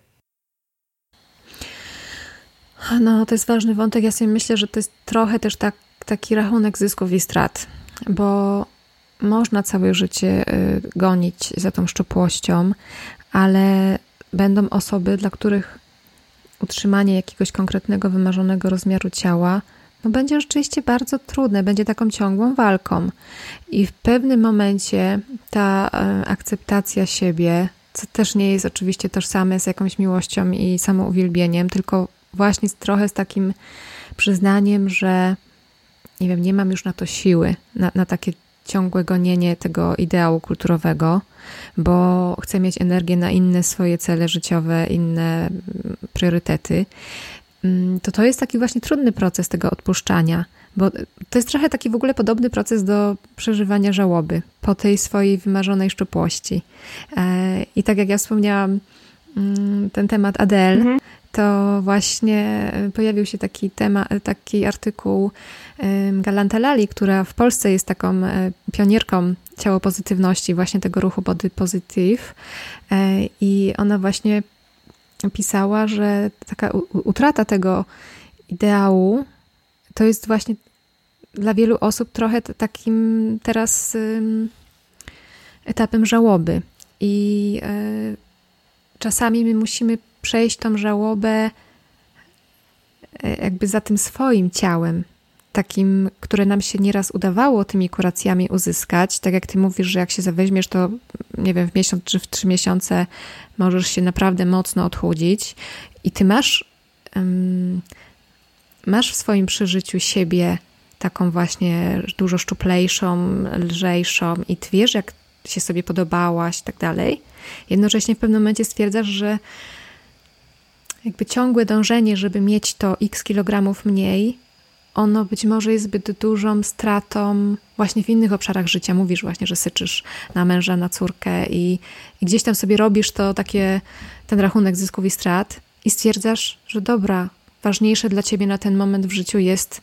No, to jest ważny wątek. Ja sobie myślę, że to jest trochę też tak, taki rachunek zysków i strat, bo można całe życie y, gonić za tą szczupłością, ale będą osoby, dla których utrzymanie jakiegoś konkretnego, wymarzonego rozmiaru ciała, no będzie rzeczywiście bardzo trudne, będzie taką ciągłą walką. I w pewnym momencie ta e, akceptacja siebie, co też nie jest oczywiście tożsame z jakąś miłością i samouwielbieniem, tylko właśnie trochę z takim przyznaniem, że nie wiem, nie mam już na to siły, na, na takie ciągłe gonienie tego ideału kulturowego, bo chcę mieć energię na inne swoje cele życiowe, inne mm, priorytety, mm, to to jest taki właśnie trudny proces tego odpuszczania, bo to jest trochę taki w ogóle podobny proces do przeżywania żałoby po tej swojej wymarzonej szczupłości. E, I tak jak ja wspomniałam, mm, ten temat Adele, mhm. To właśnie pojawił się taki temat, taki artykuł Galanta Lali, która w Polsce jest taką e, pionierką ciało pozytywności, właśnie tego ruchu body positive. E, I ona właśnie pisała, że taka utrata tego ideału to jest właśnie dla wielu osób trochę takim teraz etapem żałoby. I e, czasami my musimy przejść tą żałobę jakby za tym swoim ciałem, takim, które nam się nieraz udawało tymi kuracjami uzyskać. Tak jak ty mówisz, że jak się zaweźmiesz, to nie wiem, w miesiąc czy w trzy miesiące możesz się naprawdę mocno odchudzić i ty masz, um, masz w swoim przeżyciu siebie taką właśnie dużo szczuplejszą, lżejszą i ty wiesz, jak się sobie podobałaś i tak dalej. Jednocześnie w pewnym momencie stwierdzasz, że jakby ciągłe dążenie, żeby mieć to x kilogramów mniej, ono być może jest zbyt dużą stratą właśnie w innych obszarach życia. Mówisz właśnie, że syczysz na męża, na córkę i, i gdzieś tam sobie robisz to takie, ten rachunek zysków i strat i stwierdzasz, że dobra, ważniejsze dla ciebie na ten moment w życiu jest,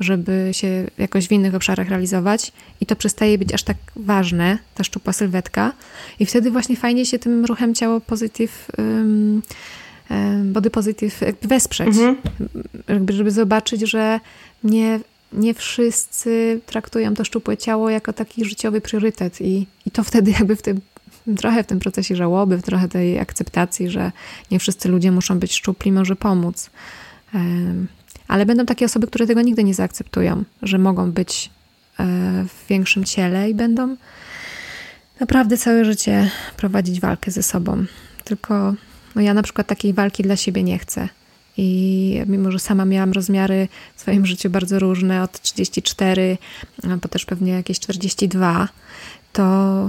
żeby się jakoś w innych obszarach realizować i to przestaje być aż tak ważne, ta szczupła sylwetka i wtedy właśnie fajnie się tym ruchem ciało pozytyw body positive wesprzeć, mhm. jakby, żeby zobaczyć, że nie, nie wszyscy traktują to szczupłe ciało jako taki życiowy priorytet i, i to wtedy jakby w tym trochę w tym procesie żałoby, w trochę tej akceptacji, że nie wszyscy ludzie muszą być szczupli, może pomóc. Ale będą takie osoby, które tego nigdy nie zaakceptują, że mogą być e, w większym ciele i będą naprawdę całe życie prowadzić walkę ze sobą. Tylko no ja na przykład takiej walki dla siebie nie chcę. I mimo, że sama miałam rozmiary w swoim życiu bardzo różne, od 34, po też pewnie jakieś 42, to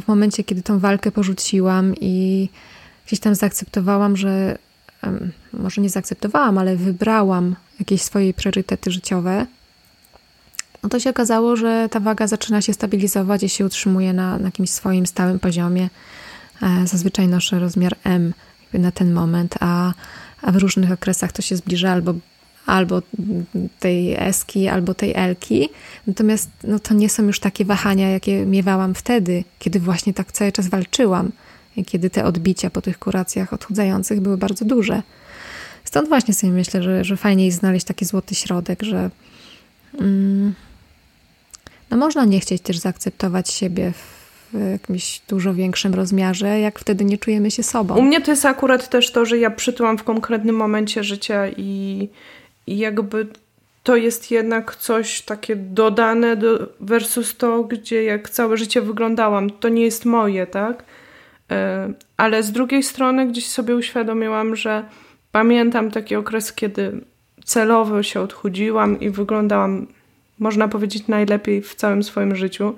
w momencie, kiedy tą walkę porzuciłam i gdzieś tam zaakceptowałam, że może nie zaakceptowałam, ale wybrałam jakieś swoje priorytety życiowe, no to się okazało, że ta waga zaczyna się stabilizować i się utrzymuje na, na jakimś swoim stałym poziomie. E, zazwyczaj noszę rozmiar M na ten moment, a, a w różnych okresach to się zbliża albo albo tej eski, albo tej elki. Natomiast no, to nie są już takie wahania, jakie miewałam wtedy, kiedy właśnie tak cały czas walczyłam kiedy te odbicia po tych kuracjach odchudzających były bardzo duże. Stąd właśnie sobie myślę, że, że fajnie jest znaleźć taki złoty środek, że mm, no można nie chcieć też zaakceptować siebie w w jakimś dużo większym rozmiarze, jak wtedy nie czujemy się sobą. U mnie to jest akurat też to, że ja przytyłam w konkretnym momencie życia i, i jakby to jest jednak coś takie dodane do, versus to, gdzie jak całe życie wyglądałam. To nie jest moje, tak? E, ale z drugiej strony gdzieś sobie uświadomiłam, że pamiętam taki okres, kiedy celowo się odchudziłam i wyglądałam, można powiedzieć, najlepiej w całym swoim życiu.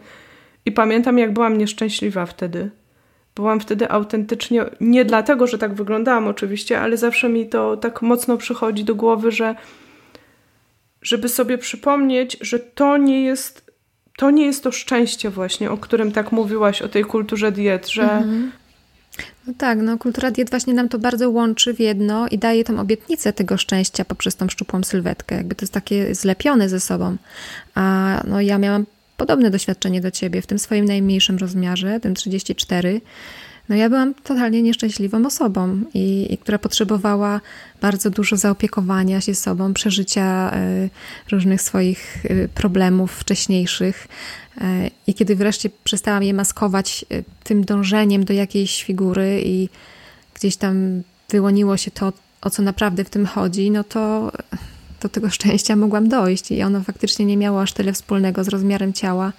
I pamiętam, jak byłam nieszczęśliwa wtedy. Byłam wtedy autentycznie, nie dlatego, że tak wyglądałam oczywiście, ale zawsze mi to tak mocno przychodzi do głowy, że żeby sobie przypomnieć, że to nie jest to nie jest to szczęście właśnie, o którym tak mówiłaś, o tej kulturze diet, że mhm. No tak, no kultura diet właśnie nam to bardzo łączy w jedno i daje tą obietnicę tego szczęścia poprzez tą szczupłą sylwetkę. Jakby to jest takie zlepione ze sobą. A no ja miałam podobne doświadczenie do ciebie w tym swoim najmniejszym rozmiarze, tym 34. No ja byłam totalnie nieszczęśliwą osobą i, i która potrzebowała bardzo dużo zaopiekowania się sobą, przeżycia y, różnych swoich y, problemów wcześniejszych. Y, I kiedy wreszcie przestałam je maskować tym dążeniem do jakiejś figury i gdzieś tam wyłoniło się to, o co naprawdę w tym chodzi, no to do tego szczęścia mogłam dojść i ono faktycznie nie miało aż tyle wspólnego z rozmiarem ciała,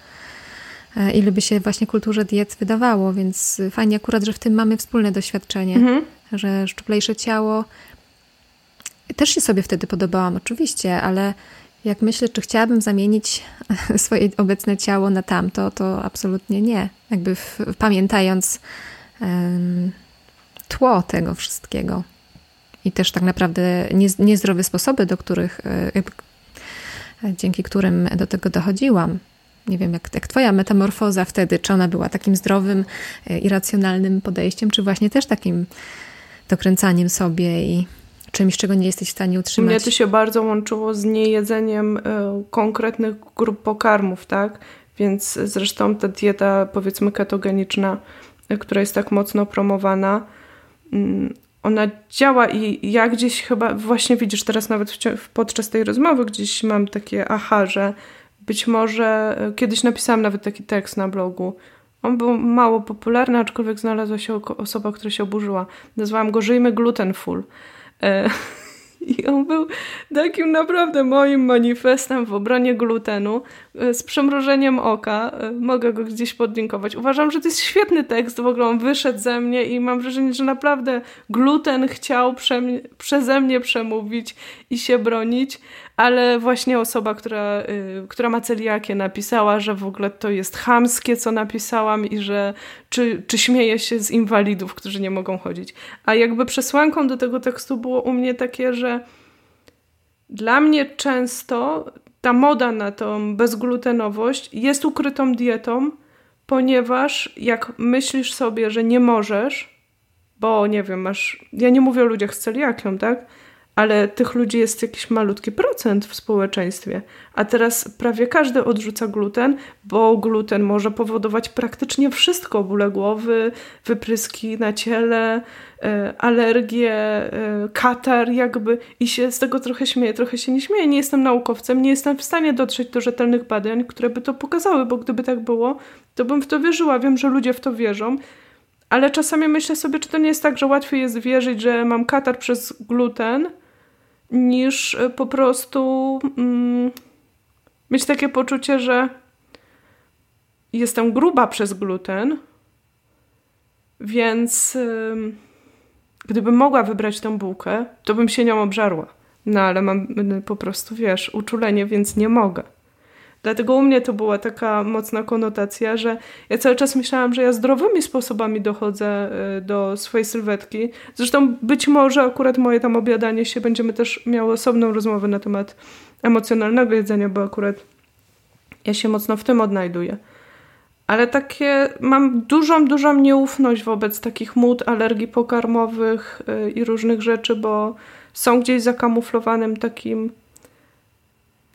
e, ile by się właśnie kulturze diet wydawało, więc fajnie akurat, że w tym mamy wspólne doświadczenie, mhm. że szczuplejsze ciało też się sobie wtedy podobałam oczywiście, ale jak myślę, czy chciałabym zamienić swoje obecne ciało na tamto, to absolutnie nie. Jakby w, pamiętając um, tło tego wszystkiego i też tak naprawdę niezdrowe sposoby, do których, e, e, dzięki którym do tego dochodziłam. Nie wiem, jak, jak Twoja metamorfoza wtedy, czy ona była takim zdrowym e, i racjonalnym podejściem, czy właśnie też takim dokręcaniem sobie i czymś, czego nie jesteś w stanie utrzymać. Mnie to się bardzo łączyło z niejedzeniem konkretnych grup pokarmów, tak? Więc zresztą ta dieta, powiedzmy, ketogeniczna, która jest tak mocno promowana, mm, ona działa i ja gdzieś chyba, właśnie widzisz teraz nawet podczas tej rozmowy gdzieś mam takie aha, że być może e, kiedyś napisałam nawet taki tekst na blogu. On był mało popularny, aczkolwiek znalazła się osoba, która się oburzyła. Nazwałam go Żyjmy Glutenful. E I on był takim naprawdę moim manifestem w obronie glutenu z przemrożeniem oka. E, mogę go gdzieś podlinkować. Uważam, że to jest świetny tekst, w ogóle on wyszedł ze mnie i mam wrażenie, że naprawdę gluten chciał prze, przeze mnie przemówić i się bronić, ale właśnie osoba, która, y, która ma celiakię napisała, że w ogóle to jest chamskie, co napisałam i że czy, czy śmieje się z inwalidów, którzy nie mogą chodzić. A jakby przesłanką do tego tekstu było u mnie takie, że dla mnie często ta moda na tą bezglutenowość jest ukrytą dietą, ponieważ jak myślisz sobie, że nie możesz, bo nie wiem, masz. Ja nie mówię o ludziach z celiakią, tak? Ale tych ludzi jest jakiś malutki procent w społeczeństwie. A teraz prawie każdy odrzuca gluten, bo gluten może powodować praktycznie wszystko: bóle głowy, wypryski na ciele, e, alergie, e, katar, jakby. I się z tego trochę śmieję, trochę się nie śmieję. Nie jestem naukowcem, nie jestem w stanie dotrzeć do rzetelnych badań, które by to pokazały, bo gdyby tak było, to bym w to wierzyła. Wiem, że ludzie w to wierzą. Ale czasami myślę sobie, czy to nie jest tak, że łatwiej jest wierzyć, że mam katar przez gluten, niż e, po prostu mm, mieć takie poczucie, że jestem gruba przez gluten, więc yy, gdybym mogła wybrać tę bułkę, to bym się nią obżarła. No ale mam po prostu, wiesz, uczulenie, więc nie mogę. Dlatego u mnie to była taka mocna konotacja, że ja cały czas myślałam, że ja zdrowymi sposobami dochodzę y, do swojej sylwetki. Zresztą być może akurat moje tam obiadanie się będziemy też miały osobną rozmowę na temat emocjonalnego jedzenia, bo akurat ja się mocno w tym odnajduję. Ale takie mam dużą, dużą nieufność wobec takich mód, alergii pokarmowych y, i różnych rzeczy, bo są gdzieś zakamuflowanym takim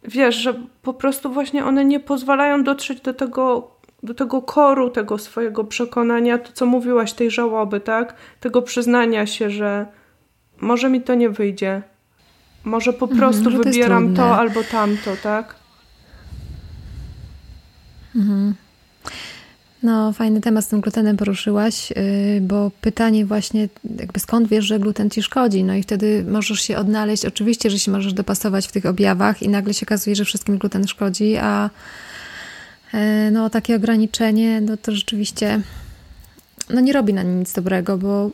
wiesz, że po prostu właśnie one nie pozwalają dotrzeć do tego, do tego koru tego swojego przekonania, to co mówiłaś, tej żałoby, tak? Tego przyznania się, że może mi to nie wyjdzie. Może po mhm, prostu mhm, wybieram to, to albo tamto, tak? Mhm. No, fajny temat z tym glutenem poruszyłaś, y, bo pytanie właśnie, jakby skąd wiesz, że gluten ci szkodzi? No i wtedy możesz się odnaleźć, oczywiście, że się możesz dopasować w tych objawach i nagle się okazuje, że wszystkim gluten szkodzi, a e, no takie ograniczenie, no to rzeczywiście no nie robi na nic dobrego, bo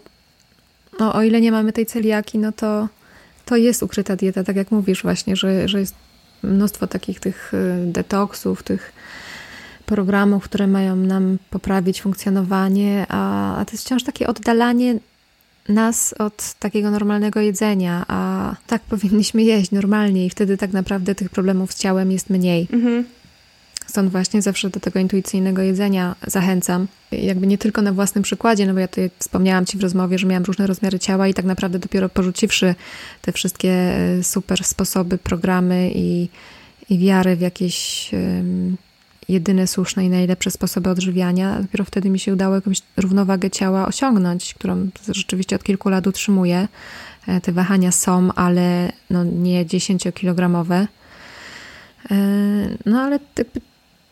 no, o ile nie mamy tej celiaki, no to to jest ukryta dieta, tak jak mówisz właśnie, że, że jest mnóstwo takich tych y, detoksów, tych programów, które mają nam poprawić funkcjonowanie, a, a to jest wciąż takie oddalanie nas od takiego normalnego jedzenia, a tak powinniśmy jeść normalnie i wtedy tak naprawdę tych problemów z ciałem jest mniej. Mhm. Stąd właśnie zawsze do tego intuicyjnego jedzenia zachęcam. Jakby nie tylko na własnym przykładzie, no bo ja tutaj wspomniałam Ci w rozmowie, że miałam różne rozmiary ciała i tak naprawdę dopiero porzuciwszy te wszystkie e, super sposoby, programy i, i wiary w jakieś um, jedyne słuszne i najlepsze sposoby odżywiania, dopiero wtedy mi się udało jakąś równowagę ciała osiągnąć, którą rzeczywiście od kilku lat utrzymuję. E, te wahania są, ale no nie 10-kilogramowe. E, no ale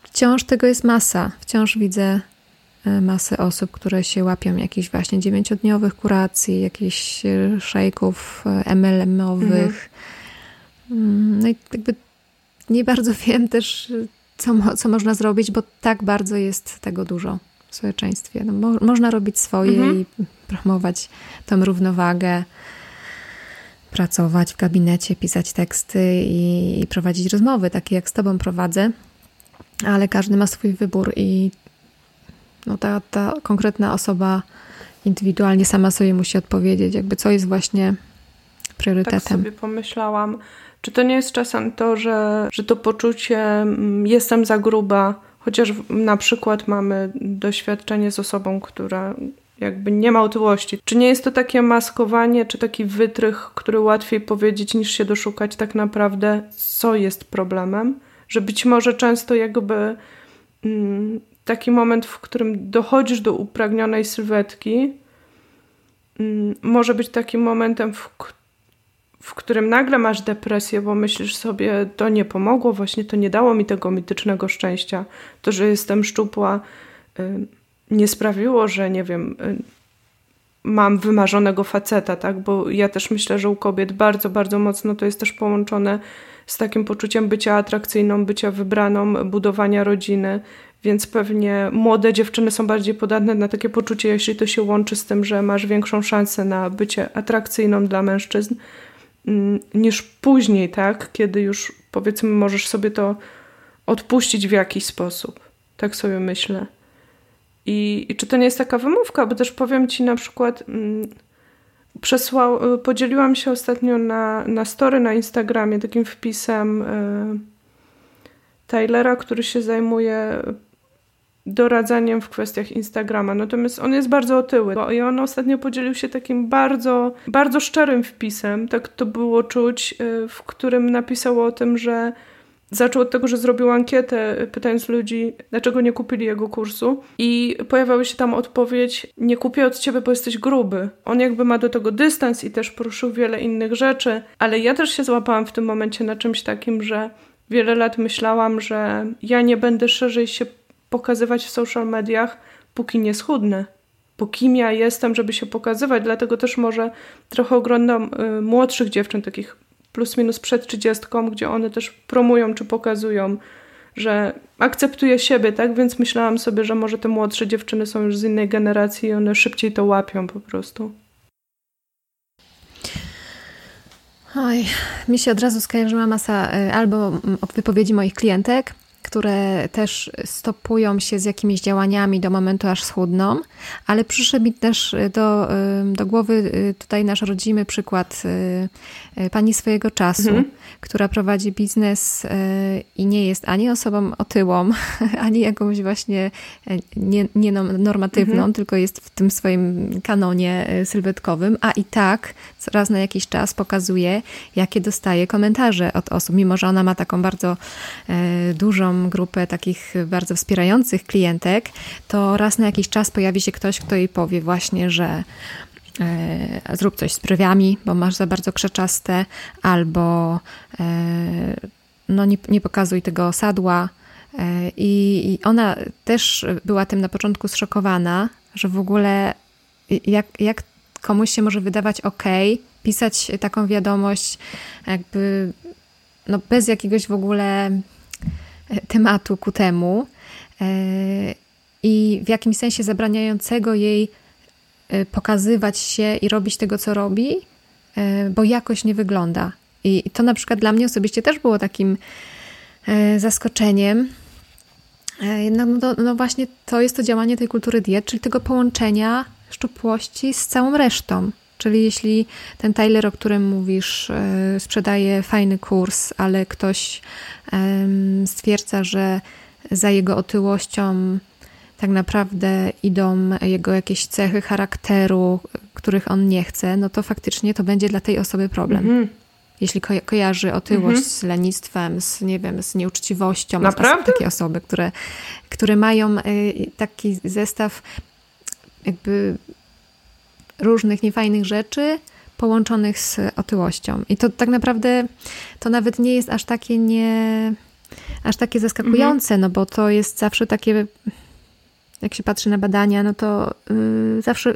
wciąż tego jest masa. Wciąż widzę e, masę osób, które się łapią jakichś właśnie dziewięciodniowych kuracji, jakichś szejków e, MLM-owych. Mhm. Mm, no i jakby nie bardzo wiem też, co, co można zrobić, bo tak bardzo jest tego dużo w społeczeństwie. No, mo można robić swoje mhm. i promować tą równowagę, pracować w gabinecie, pisać teksty i, i prowadzić rozmowy, takie jak z Tobą prowadzę ale każdy ma swój wybór i no ta, ta konkretna osoba indywidualnie sama sobie musi odpowiedzieć, jakby co jest właśnie priorytetem. Tak sobie pomyślałam, czy to nie jest czasem to, że, że to poczucie mm, jestem za gruba, chociaż na przykład mamy doświadczenie z osobą, która jakby nie ma otyłości. Czy nie jest to takie maskowanie, czy taki wytrych, który łatwiej powiedzieć niż się doszukać tak naprawdę, co jest problemem? że być może często jakby mm, taki moment, w którym dochodzisz do upragnionej sylwetki, mm, może być takim momentem, w, w którym nagle masz depresję, bo myślisz sobie, to nie pomogło, właśnie to nie dało mi tego mitycznego szczęścia. To, że jestem szczupła, y, nie sprawiło, że nie wiem, y, mam wymarzonego faceta, tak? Bo ja też myślę, że u kobiet bardzo, bardzo mocno to jest też połączone z takim poczuciem bycia atrakcyjną, bycia wybraną, budowania rodziny. Więc pewnie młode dziewczyny są bardziej podatne na takie poczucie, jeśli to się łączy z tym, że masz większą szansę na bycie atrakcyjną dla mężczyzn, niż później, tak? Kiedy już powiedzmy możesz sobie to odpuścić w jakiś sposób. Tak sobie myślę. I, i czy to nie jest taka wymówka? Bo też powiem ci na przykład. Mm, przesłał, y, podzieliłam się ostatnio na, na story na Instagramie takim wpisem y, Taylora, który się zajmuje doradzaniem w kwestiach Instagrama. Natomiast on jest bardzo otyły. I on ostatnio podzielił się takim bardzo, bardzo szczerym wpisem, tak to było czuć, y, w którym napisał o tym, że Zaczął od tego, że zrobił ankietę, pytając ludzi, dlaczego nie kupili jego kursu, i pojawiała się tam odpowiedź: Nie kupię od ciebie, bo jesteś gruby. On jakby ma do tego dystans i też poruszył wiele innych rzeczy, ale ja też się złapałam w tym momencie na czymś takim, że wiele lat myślałam, że ja nie będę szerzej się pokazywać w social mediach, póki nie schudnę. Po kim ja jestem, żeby się pokazywać, dlatego też może trochę oglądam y, młodszych dziewczyn, takich plus minus przed trzydziestką, gdzie one też promują czy pokazują, że akceptuje siebie, tak? Więc myślałam sobie, że może te młodsze dziewczyny są już z innej generacji i one szybciej to łapią po prostu. Oj, mi się od razu skojarzyła masa y, albo wypowiedzi moich klientek, które też stopują się z jakimiś działaniami do momentu, aż schudną, ale przyszedł mi też do, do głowy y, tutaj nasz rodzimy przykład pani swojego czasu, mhm. Która prowadzi biznes i nie jest ani osobą otyłą, ani jakąś właśnie nienormatywną, nie mhm. tylko jest w tym swoim kanonie sylwetkowym, a i tak raz na jakiś czas pokazuje, jakie dostaje komentarze od osób, mimo że ona ma taką bardzo dużą grupę takich bardzo wspierających klientek, to raz na jakiś czas pojawi się ktoś, kto jej powie właśnie, że e, zrób coś z brwiami, bo masz za bardzo krzeczaste, albo e, no nie, nie pokazuj tego sadła. E, I ona też była tym na początku zszokowana, że w ogóle jak, jak komuś się może wydawać ok, pisać taką wiadomość, jakby no bez jakiegoś w ogóle tematu ku temu e, i w jakimś sensie zabraniającego jej e, pokazywać się i robić tego, co robi, e, bo jakoś nie wygląda. I to na przykład dla mnie osobiście też było takim zaskoczeniem, no, no, no właśnie to jest to działanie tej kultury diet, czyli tego połączenia szczupłości z całą resztą. Czyli jeśli ten Tyler, o którym mówisz, sprzedaje fajny kurs, ale ktoś stwierdza, że za jego otyłością tak naprawdę idą jego jakieś cechy charakteru, których on nie chce, no to faktycznie to będzie dla tej osoby problem. Mhm. Jeśli ko kojarzy otyłość mhm. z lenistwem, z, nie wiem, z nieuczciwością. Naprawdę? Takie osoby, które, które mają y, taki zestaw jakby różnych niefajnych rzeczy połączonych z otyłością. I to tak naprawdę to nawet nie jest aż takie nie aż takie zaskakujące, mhm. no bo to jest zawsze takie jak się patrzy na badania, no to yy, zawsze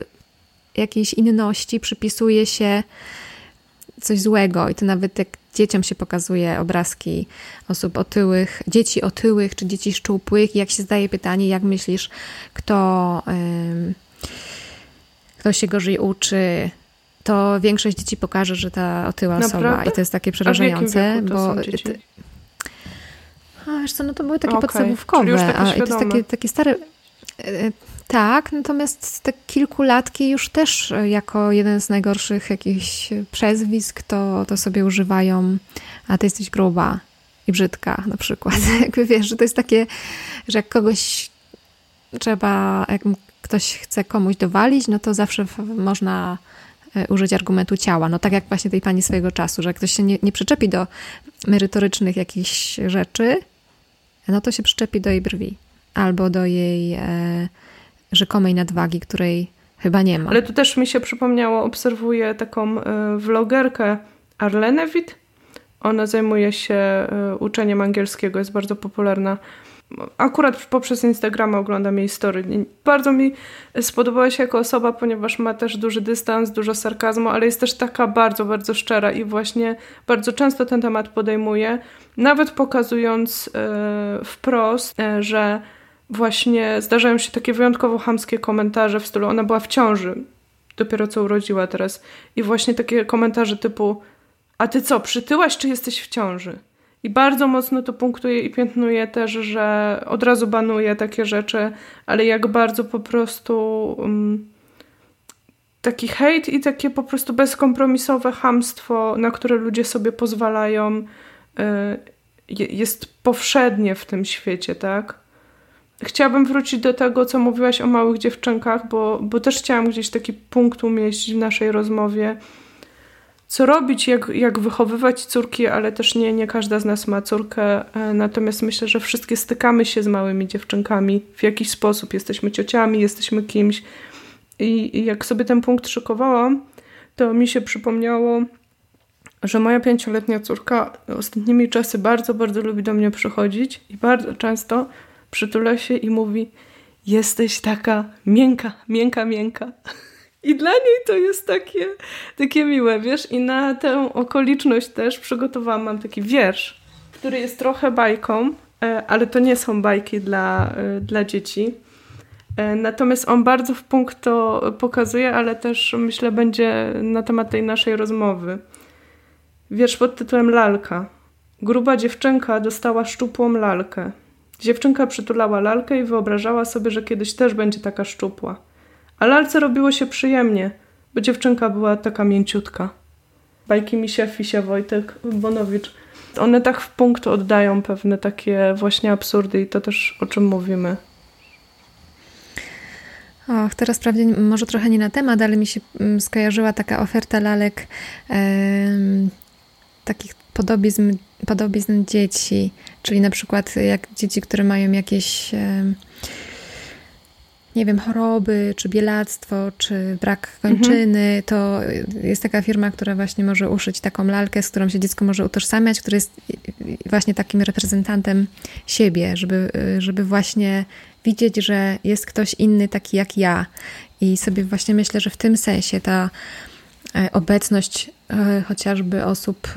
jakiejś inności przypisuje się coś złego i to nawet jak dzieciom się pokazuje obrazki osób otyłych, dzieci otyłych czy dzieci szczupłych i jak się zdaje pytanie, jak myślisz, kto, yy, kto się gorzej uczy, to większość dzieci pokaże, że ta otyła Naprawdę? osoba i to jest takie przerażające, bo a wiesz co, no to były takie okay. podstawówkowe, a to jest takie, takie stare tak, natomiast te kilkulatki już też e, jako jeden z najgorszych jakichś przezwisk to, to sobie używają, a ty jesteś gruba i brzydka na przykład. Jakby wiesz, że to jest takie, że jak kogoś trzeba, jak ktoś chce komuś dowalić, no to zawsze można e, użyć argumentu ciała. No tak jak właśnie tej pani swojego czasu, że jak ktoś się nie, nie przyczepi do merytorycznych jakichś rzeczy, no to się przyczepi do jej brwi albo do jej e, rzekomej nadwagi, której chyba nie ma. Ale tu też mi się przypomniało, obserwuję taką e, vlogerkę Arlenę Witt. Ona zajmuje się e, uczeniem angielskiego, jest bardzo popularna. Akurat poprzez Instagrama oglądam jej story. Bardzo mi spodobała się jako osoba, ponieważ ma też duży dystans, dużo sarkazmu, ale jest też taka bardzo, bardzo szczera i właśnie bardzo często ten temat podejmuje, nawet pokazując wprost, że właśnie zdarzają się takie wyjątkowo hamskie komentarze w stylu ona była w ciąży, dopiero co urodziła teraz. I właśnie takie komentarze typu a ty co, przytyłaś czy jesteś w ciąży? I bardzo mocno to punktuje i piętnuje też, że od razu banuje takie rzeczy, ale jak bardzo po prostu um, taki hejt i takie po prostu bezkompromisowe hamstwo, na które ludzie sobie pozwalają, y, jest powszednie w tym świecie, tak? Chciałabym wrócić do tego, co mówiłaś o małych dziewczynkach, bo, bo też chciałam gdzieś taki punkt umieścić w naszej rozmowie. Co robić, jak, jak wychowywać córki, ale też nie, nie każda z nas ma córkę. E, natomiast myślę, że wszystkie stykamy się z małymi dziewczynkami w jakiś sposób. Jesteśmy ciociami, jesteśmy kimś. I, i jak sobie ten punkt szykowałam, to mi się przypomniało, że moja pięcioletnia córka ostatnimi czasy bardzo, bardzo lubi do mnie przychodzić i bardzo często przytula się i mówi: Jesteś taka miękka, miękka, miękka. I dla niej to jest takie, takie miłe, wiesz? I na tę okoliczność też przygotowałam, mam taki wiersz, który jest trochę bajką, e, ale to nie są bajki dla, e, dla dzieci. E, natomiast on bardzo w punkt to pokazuje, ale też myślę będzie na temat tej naszej rozmowy. Wiersz pod tytułem Lalka. Gruba dziewczynka dostała szczupłą lalkę. Dziewczynka przytulała lalkę i wyobrażała sobie, że kiedyś też będzie taka szczupła. A lalce robiło się przyjemnie, bo dziewczynka była taka mięciutka. Bajki Misia, Fisia, Wojtek, Bonowicz. One tak w punkt oddają pewne takie właśnie absurdy i to też o czym mówimy. Och, teraz prawdzie może trochę nie na temat, ale mi się mm, skojarzyła taka oferta lalek takich podobizn, podobizn dzieci, czyli na przykład jak dzieci, które mają jakieś nie wiem, choroby, czy bielactwo, czy brak kończyny, mhm. to jest taka firma, która właśnie może uszyć taką lalkę, z którą się dziecko może utożsamiać, który jest właśnie takim reprezentantem siebie, żeby, żeby właśnie widzieć, że jest ktoś inny taki jak ja. I sobie właśnie myślę, że w tym sensie ta e, obecność e, chociażby osób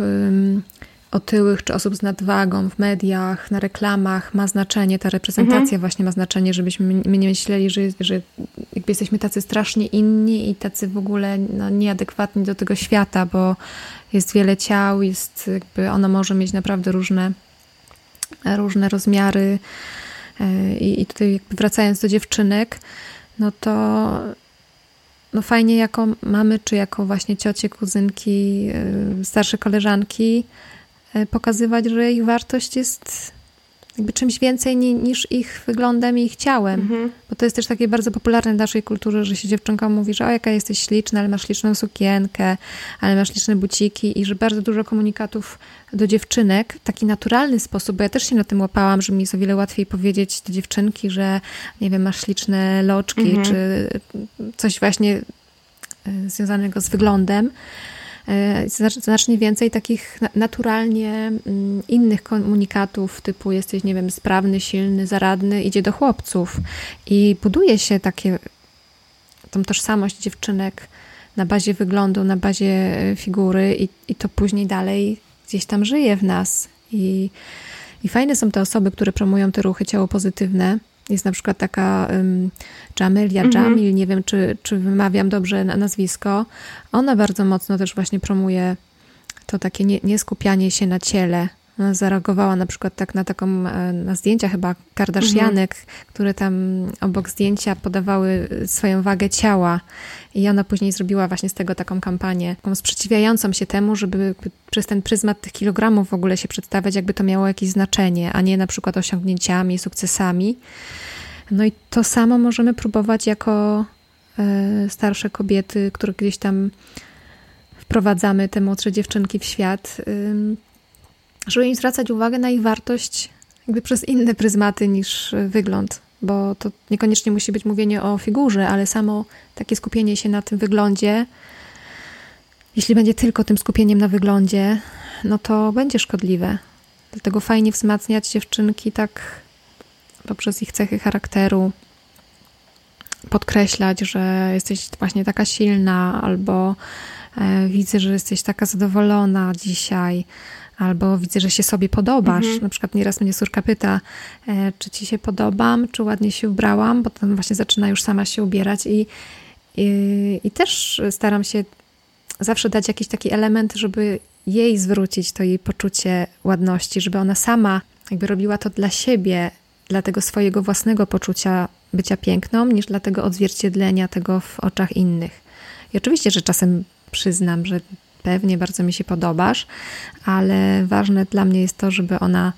otyłych czy osób z nadwagą w mediach, na reklamach ma znaczenie, ta reprezentacja mhm. właśnie ma znaczenie, żebyśmy my nie myśleli, że, że jakby jesteśmy tacy strasznie inni i tacy w ogóle no, nieadekwatni do tego świata, bo jest wiele ciał, jest jakby ono może mieć naprawdę różne, różne rozmiary, I, i tutaj wracając do dziewczynek, no to no fajnie jako mamy, czy jako właśnie ciocie, kuzynki, starsze koleżanki pokazywać, że ich wartość jest jakby czymś więcej niż ich wyglądem i ich ciałem. Mhm. Bo to jest też takie bardzo popularne w naszej kulturze, że się dziewczynka mówi, że o jaka jesteś śliczna, ale masz śliczną sukienkę, ale masz liczne buciki i że bardzo dużo komunikatów do dziewczynek w taki naturalny sposób, bo ja też się na tym łapałam, że mi jest o wiele łatwiej powiedzieć do dziewczynki, że nie wiem, masz śliczne loczki, mhm. czy coś właśnie e, związanego z wyglądem, E, znacznie więcej takich naturalnie mm, innych komunikatów, typu jesteś, nie wiem, sprawny, silny, zaradny, idzie do chłopców i buduje się takie, tą tożsamość dziewczynek na bazie wyglądu, na bazie e, figury i, i to później dalej gdzieś tam żyje w nas. I, I fajne są te osoby, które promują te ruchy ciało pozytywne, jest na przykład taka um, Jamelia mhm. Jamil, nie wiem czy, czy wymawiam dobrze nazwisko. Ona bardzo mocno też właśnie promuje to takie nie, nie skupianie się na ciele, zareagowała na przykład tak na taką, e, na zdjęcia chyba Kardashianek, mhm. które tam obok zdjęcia podawały swoją wagę ciała i ona później zrobiła właśnie z tego taką kampanię, taką sprzeciwiającą się temu, żeby przez ten pryzmat tych kilogramów w ogóle się przedstawiać, jakby to miało jakieś znaczenie, a nie na przykład osiągnięciami, sukcesami. No i to samo możemy próbować jako e, starsze kobiety, które gdzieś tam wprowadzamy te młodsze dziewczynki w świat żeby im zwracać uwagę na ich wartość jakby przez inne pryzmaty niż wygląd, bo to niekoniecznie musi być mówienie o figurze, ale samo takie skupienie się na tym wyglądzie, jeśli będzie tylko tym skupieniem na wyglądzie, no to będzie szkodliwe. Dlatego fajnie wzmacniać dziewczynki tak poprzez ich cechy charakteru, podkreślać, że jesteś właśnie taka silna, albo e, widzę, że jesteś taka zadowolona dzisiaj, albo widzę, że się sobie podobasz. Mhm. Na przykład nieraz mnie córka pyta, e, czy ci się podobam, czy ładnie się ubrałam, bo tam właśnie zaczyna już sama się ubierać i, i, i też staram się zawsze dać jakiś taki element, żeby jej zwrócić to jej poczucie ładności, żeby ona sama jakby robiła to dla siebie, dla tego swojego własnego poczucia bycia piękną, niż dla tego odzwierciedlenia tego w oczach innych. I oczywiście, że czasem przyznam, że pewnie bardzo mi się podobasz, ale ważne dla mnie jest to, żeby ona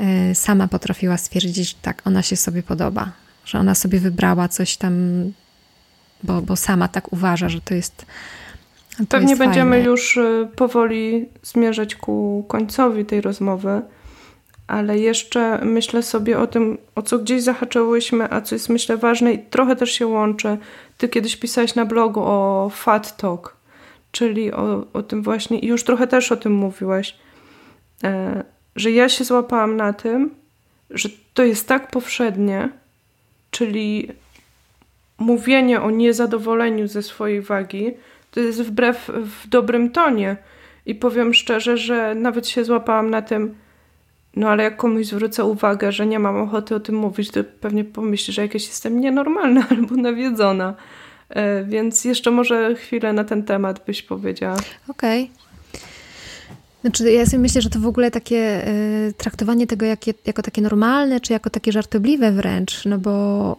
e, sama potrafiła stwierdzić, że tak, ona się sobie podoba, że ona sobie wybrała coś tam, bo, bo sama tak uważa, że to jest. To Pewnie jest będziemy fajne. już e, powoli zmierzać ku końcowi tej rozmowy, ale jeszcze myślę sobie o tym, o co gdzieś zahaczyłyśmy, a co jest myślę ważne i trochę też się łączy. Ty kiedyś pisałeś na blogu o Fat Talk czyli o, o tym właśnie, i już trochę też o tym mówiłaś, e, że ja się złapałam na tym, że to jest tak powszednie, czyli mówienie o niezadowoleniu ze swojej wagi, to jest wbrew w dobrym tonie. I powiem szczerze, że nawet się złapałam na tym, no ale jak komuś zwrócę uwagę, że nie mam ochoty o tym mówić, to pewnie pomyśli, że jakaś jestem nienormalna albo nawiedzona. E, więc jeszcze może chwilę na ten temat byś powiedziała. Okej. Okay. Znaczy, ja sobie myślę, że to w ogóle takie y, traktowanie tego jak, jako takie normalne, czy jako takie żartobliwe wręcz, no bo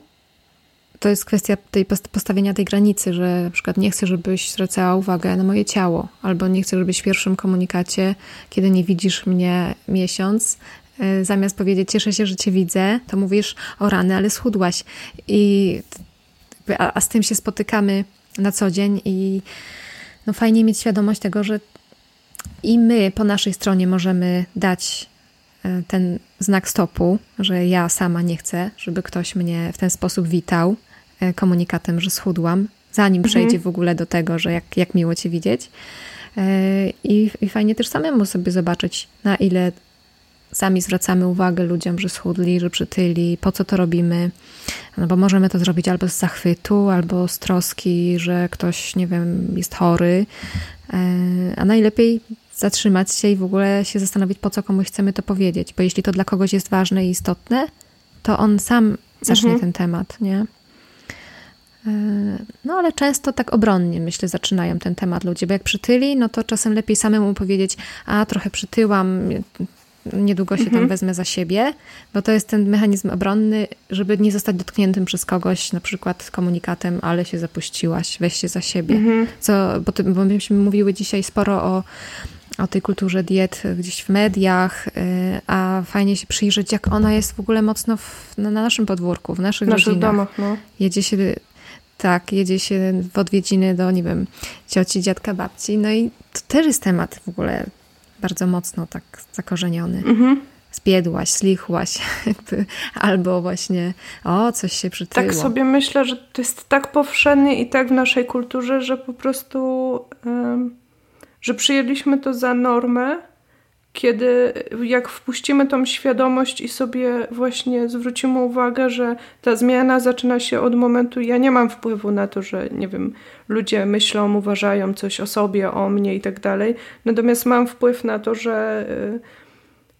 to jest kwestia tej postawienia tej granicy, że na przykład nie chcę, żebyś zwracała uwagę na moje ciało, albo nie chcę, żebyś w pierwszym komunikacie, kiedy nie widzisz mnie miesiąc, y, zamiast powiedzieć cieszę się, że cię widzę, to mówisz o rany, ale schudłaś. I a, a z tym się spotykamy na co dzień i no fajnie mieć świadomość tego, że i my po naszej stronie możemy dać e, ten znak stopu, że ja sama nie chcę, żeby ktoś mnie w ten sposób witał e, komunikatem, że schudłam, zanim mhm. przejdzie w ogóle do tego, że jak, jak miło Cię widzieć. E, I, I fajnie też samemu sobie zobaczyć, na ile sami zwracamy uwagę ludziom, że schudli, że przytyli, po co to robimy. No bo możemy to zrobić albo z zachwytu, albo z troski, że ktoś, nie wiem, jest chory. E, a najlepiej zatrzymać się i w ogóle się zastanowić, po co komuś chcemy to powiedzieć. Bo jeśli to dla kogoś jest ważne i istotne, to on sam zacznie mhm. ten temat, nie? E, no ale często tak obronnie, myślę, zaczynają ten temat ludzie, bo jak przytyli, no to czasem lepiej samemu powiedzieć, a trochę przytyłam, niedługo się mhm. tam wezmę za siebie, bo to jest ten mechanizm obronny, żeby nie zostać dotkniętym przez kogoś, na przykład komunikatem, ale się zapuściłaś, weź się za siebie. Mhm. Co, bo, ty, bo myśmy mówiły dzisiaj sporo o o tej kulturze diet gdzieś w mediach, y, a fajnie się przyjrzeć, jak ona jest w ogóle mocno w, na naszym podwórku, w naszych, naszych rodzinach. domach. No. Jedzie się, tak, jedzie się w odwiedziny do, nie wiem, cioci, dziadka, babci, no i to też jest temat w ogóle bardzo mocno tak zakorzeniony. Mhm. Zbiedłaś, slichłaś, albo właśnie, o, coś się przytyło. Tak sobie myślę, że to jest tak powszechnie i tak w naszej kulturze, że po prostu... Yy że przyjęliśmy to za normę, kiedy jak wpuścimy tą świadomość i sobie właśnie zwrócimy uwagę, że ta zmiana zaczyna się od momentu, ja nie mam wpływu na to, że nie wiem, ludzie myślą, uważają coś o sobie, o mnie i tak dalej, natomiast mam wpływ na to, że,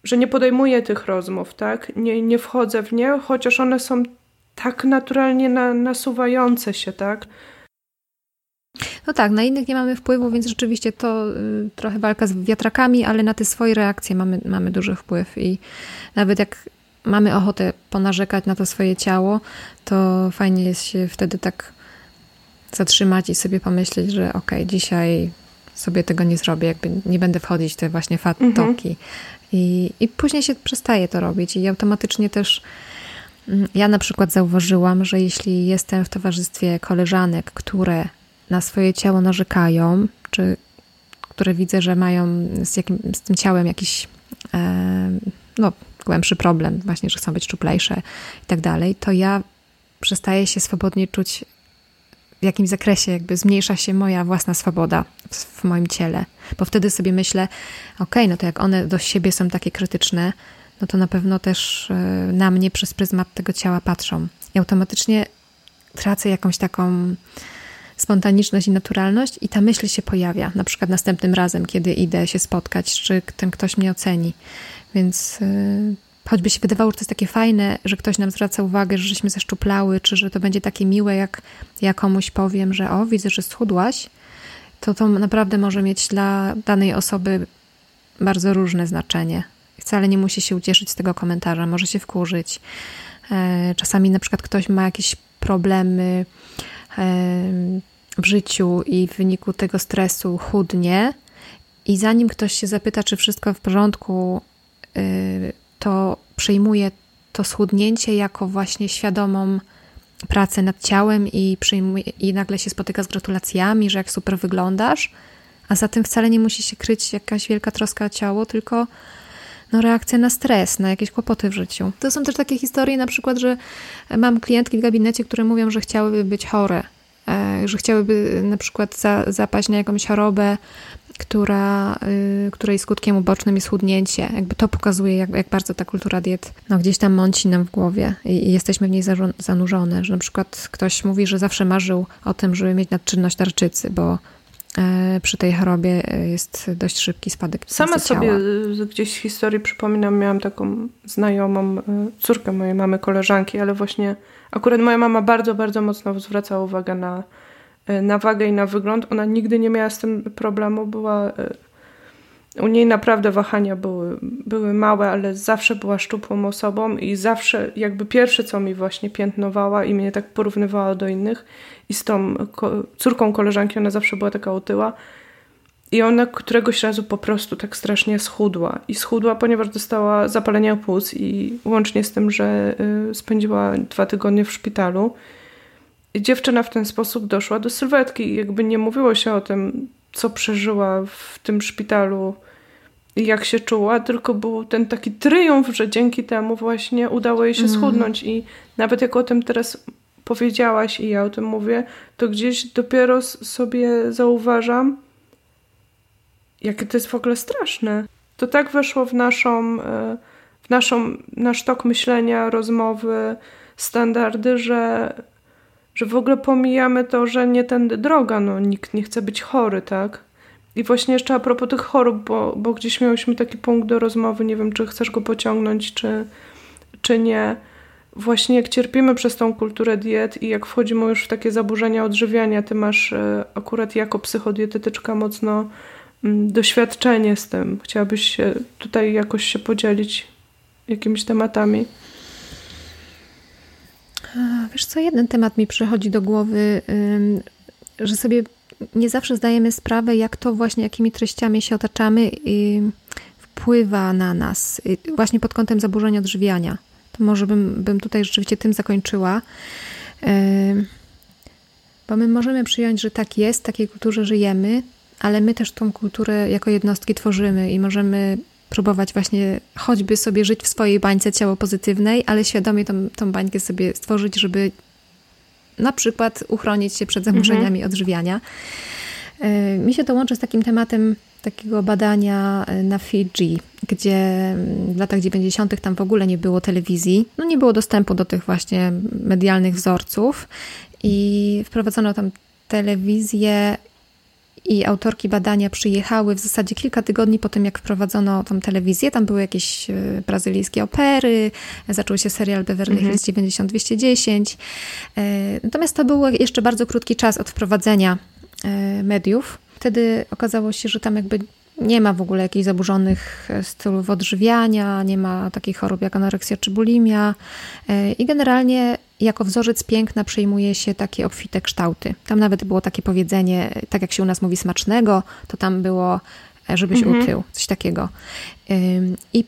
że nie podejmuję tych rozmów, tak? Nie, nie wchodzę w nie, chociaż one są tak naturalnie na, nasuwające się, tak? No tak, na innych nie mamy wpływu, więc rzeczywiście to y, trochę walka z wiatrakami, ale na te swoje reakcje mamy, mamy duży wpływ i nawet jak mamy ochotę ponarzekać na to swoje ciało, to fajnie jest się wtedy tak zatrzymać i sobie pomyśleć, że okej, okay, dzisiaj sobie tego nie zrobię, jakby nie będę wchodzić w te właśnie fat mhm. I, I później się przestaje to robić i automatycznie też mm, ja na przykład zauważyłam, że jeśli jestem w towarzystwie koleżanek, które na swoje ciało narzekają, czy które widzę, że mają z, jakim, z tym ciałem jakiś e, no, głębszy problem, właśnie, że chcą być szczuplejsze i tak dalej, to ja przestaję się swobodnie czuć w jakimś zakresie, jakby zmniejsza się moja własna swoboda w, w moim ciele. Bo wtedy sobie myślę, okay, no to jak one do siebie są takie krytyczne, no to na pewno też e, na mnie przez pryzmat tego ciała patrzą. I automatycznie tracę jakąś taką spontaniczność i naturalność i ta myśl się pojawia, na przykład następnym razem, kiedy idę się spotkać, czy ten ktoś mnie oceni. Więc yy, choćby się wydawało, że to jest takie fajne, że ktoś nam zwraca uwagę, że żeśmy zeszczuplały, czy że to będzie takie miłe, jak ja komuś powiem, że o, widzę, że schudłaś, to to naprawdę może mieć dla danej osoby bardzo różne znaczenie. Wcale nie musi się ucieszyć z tego komentarza, może się wkurzyć. E, czasami na przykład ktoś ma jakieś problemy w życiu i w wyniku tego stresu chudnie, i zanim ktoś się zapyta, czy wszystko w porządku, y, to przyjmuje to schudnięcie jako właśnie świadomą pracę nad ciałem i, przyjmuje, i nagle się spotyka z gratulacjami, że jak super wyglądasz, a za tym wcale nie musi się kryć jakaś wielka troska o ciało, tylko no, reakcja na stres, na jakieś kłopoty w życiu. To są też takie historie, na przykład, że mam klientki w gabinecie, które mówią, że chciałyby być chore, e, że chciałyby na przykład za, zapaść na jakąś chorobę, która, y, której skutkiem ubocznym jest chudnięcie. Jakby to pokazuje, jak, jak bardzo ta kultura diet no, gdzieś tam mąci nam w głowie i, i jesteśmy w niej zanurzone. Że na przykład ktoś mówi, że zawsze marzył o tym, żeby mieć nadczynność tarczycy, bo przy tej chorobie e, jest dość szybki spadek Sama sobie ciała. gdzieś z historii przypominam, miałam taką znajomą, e, córkę mojej mamy, koleżanki, ale właśnie akurat moja mama bardzo, bardzo mocno zwracała uwagę na, na wagę i na wygląd. Ona nigdy nie miała z tym problemu, była u niej naprawdę wahania były, były małe, ale zawsze była szczupłą osobą i zawsze jakby pierwsze, co mi właśnie piętnowała i mnie tak porównywała do innych i z tą córką koleżanki, ona zawsze była taka otyła i ona któregoś razu po prostu tak strasznie schudła. I schudła, ponieważ dostała zapalenia płuc i łącznie z tym, że y, spędziła dwa tygodnie w szpitalu. Dziewczyna w ten sposób doszła do sylwetki. I jakby nie mówiło się o tym, co przeżyła w tym szpitalu i jak się czuła, tylko był ten taki triumf, że dzięki temu właśnie udało jej się mm. schudnąć. I nawet jak o tym teraz powiedziałaś i ja o tym mówię, to gdzieś dopiero sobie zauważam, jakie to jest w ogóle straszne. To tak weszło w naszą, e, w naszą, nasz tok myślenia, rozmowy, standardy, że, że w ogóle pomijamy to, że nie tędy droga, no nikt nie chce być chory, tak? I właśnie jeszcze a propos tych chorób, bo, bo gdzieś miałyśmy taki punkt do rozmowy, nie wiem, czy chcesz go pociągnąć, czy, czy nie. Właśnie jak cierpimy przez tą kulturę diet i jak wchodzimy już w takie zaburzenia odżywiania, ty masz e, akurat jako psychodietetyczka mocno mm, doświadczenie z tym. Chciałabyś się tutaj jakoś się podzielić jakimiś tematami? Wiesz co, jeden temat mi przychodzi do głowy, że sobie nie zawsze zdajemy sprawę, jak to właśnie, jakimi treściami się otaczamy, wpływa na nas, właśnie pod kątem zaburzeń odżywiania. To może bym, bym tutaj rzeczywiście tym zakończyła. Bo my możemy przyjąć, że tak jest, w takiej kulturze żyjemy, ale my też tą kulturę jako jednostki tworzymy i możemy próbować właśnie choćby sobie żyć w swojej bańce ciało pozytywnej, ale świadomie tą, tą bańkę sobie stworzyć, żeby na przykład uchronić się przed zaburzeniami mhm. odżywiania. E, mi się to łączy z takim tematem takiego badania e, na Fidżi, gdzie mm, w latach 90. tam w ogóle nie było telewizji, no nie było dostępu do tych właśnie medialnych wzorców i wprowadzono tam telewizję i autorki badania przyjechały w zasadzie kilka tygodni po tym, jak wprowadzono tam telewizję. Tam były jakieś e, brazylijskie opery, zaczął się serial Beverly mhm. Hills 90-210. E, natomiast to był jeszcze bardzo krótki czas od wprowadzenia e, mediów. Wtedy okazało się, że tam jakby nie ma w ogóle jakichś zaburzonych stylów odżywiania, nie ma takich chorób jak anoreksja czy bulimia i generalnie jako wzorzec piękna przyjmuje się takie obfite kształty. Tam nawet było takie powiedzenie, tak jak się u nas mówi smacznego, to tam było, e, żebyś mhm. utył, coś takiego. I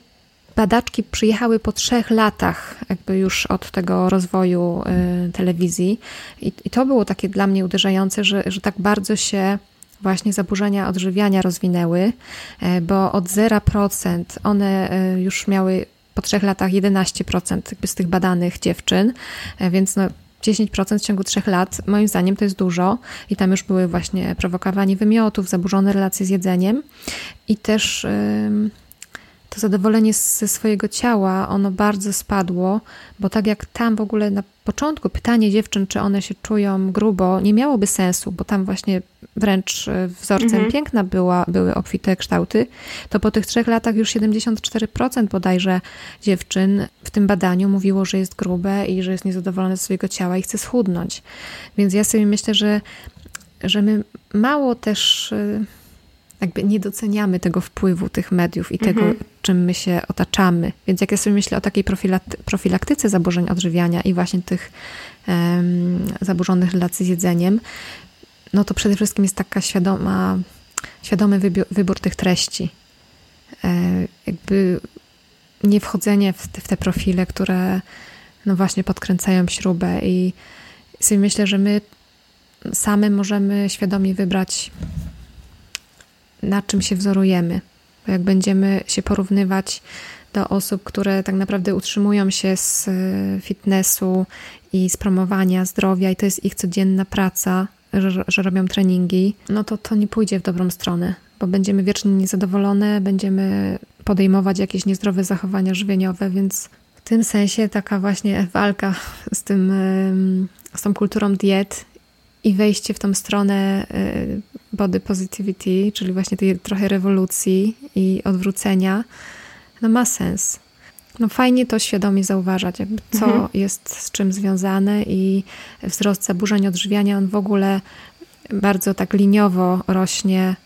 badaczki przyjechały po trzech latach, jakby już od tego rozwoju y, telewizji, i, i to było takie dla mnie uderzające, że, że tak bardzo się właśnie zaburzenia odżywiania rozwinęły, e, bo od 0% one e, już miały po trzech latach 11% jakby z tych badanych dziewczyn, e, więc no 10% w ciągu trzech lat, moim zdaniem to jest dużo i tam już były właśnie prowokowanie wymiotów, zaburzone relacje z jedzeniem i też to zadowolenie ze swojego ciała, ono bardzo spadło, bo tak jak tam w ogóle na początku pytanie dziewczyn, czy one się czują grubo, nie miałoby sensu, bo tam właśnie wręcz e, wzorcem mhm. piękna była, były obfite kształty, to po tych trzech latach już 74% bodajże dziewczyn w tym badaniu mówiło, że jest grube i że jest niezadowolone ze swojego ciała i chce schudnąć. Więc ja sobie myślę, że, że my mało też e, jakby nie doceniamy tego wpływu tych mediów i tego, mhm. Czym my się otaczamy. Więc jak ja sobie myślę o takiej profilaktyce zaburzeń odżywiania i właśnie tych um, zaburzonych relacji z jedzeniem, no to przede wszystkim jest taka świadoma, świadomy wybór, tych treści. E, jakby nie wchodzenie w te, w te profile, które no właśnie podkręcają śrubę i sobie myślę, że my same możemy świadomie wybrać na czym się wzorujemy. Jak będziemy się porównywać do osób, które tak naprawdę utrzymują się z e, fitnessu i z promowania zdrowia, i to jest ich codzienna praca, że, że robią treningi, no to to nie pójdzie w dobrą stronę, bo będziemy wiecznie niezadowolone, będziemy podejmować jakieś niezdrowe zachowania żywieniowe, więc w tym sensie taka właśnie walka z tym, z tą kulturą diet i wejście w tą stronę y, body positivity, czyli właśnie tej trochę rewolucji i odwrócenia, no ma sens. No fajnie to świadomie zauważać, co mhm. jest z czym związane i wzrost zaburzeń odżywiania, on w ogóle bardzo tak liniowo rośnie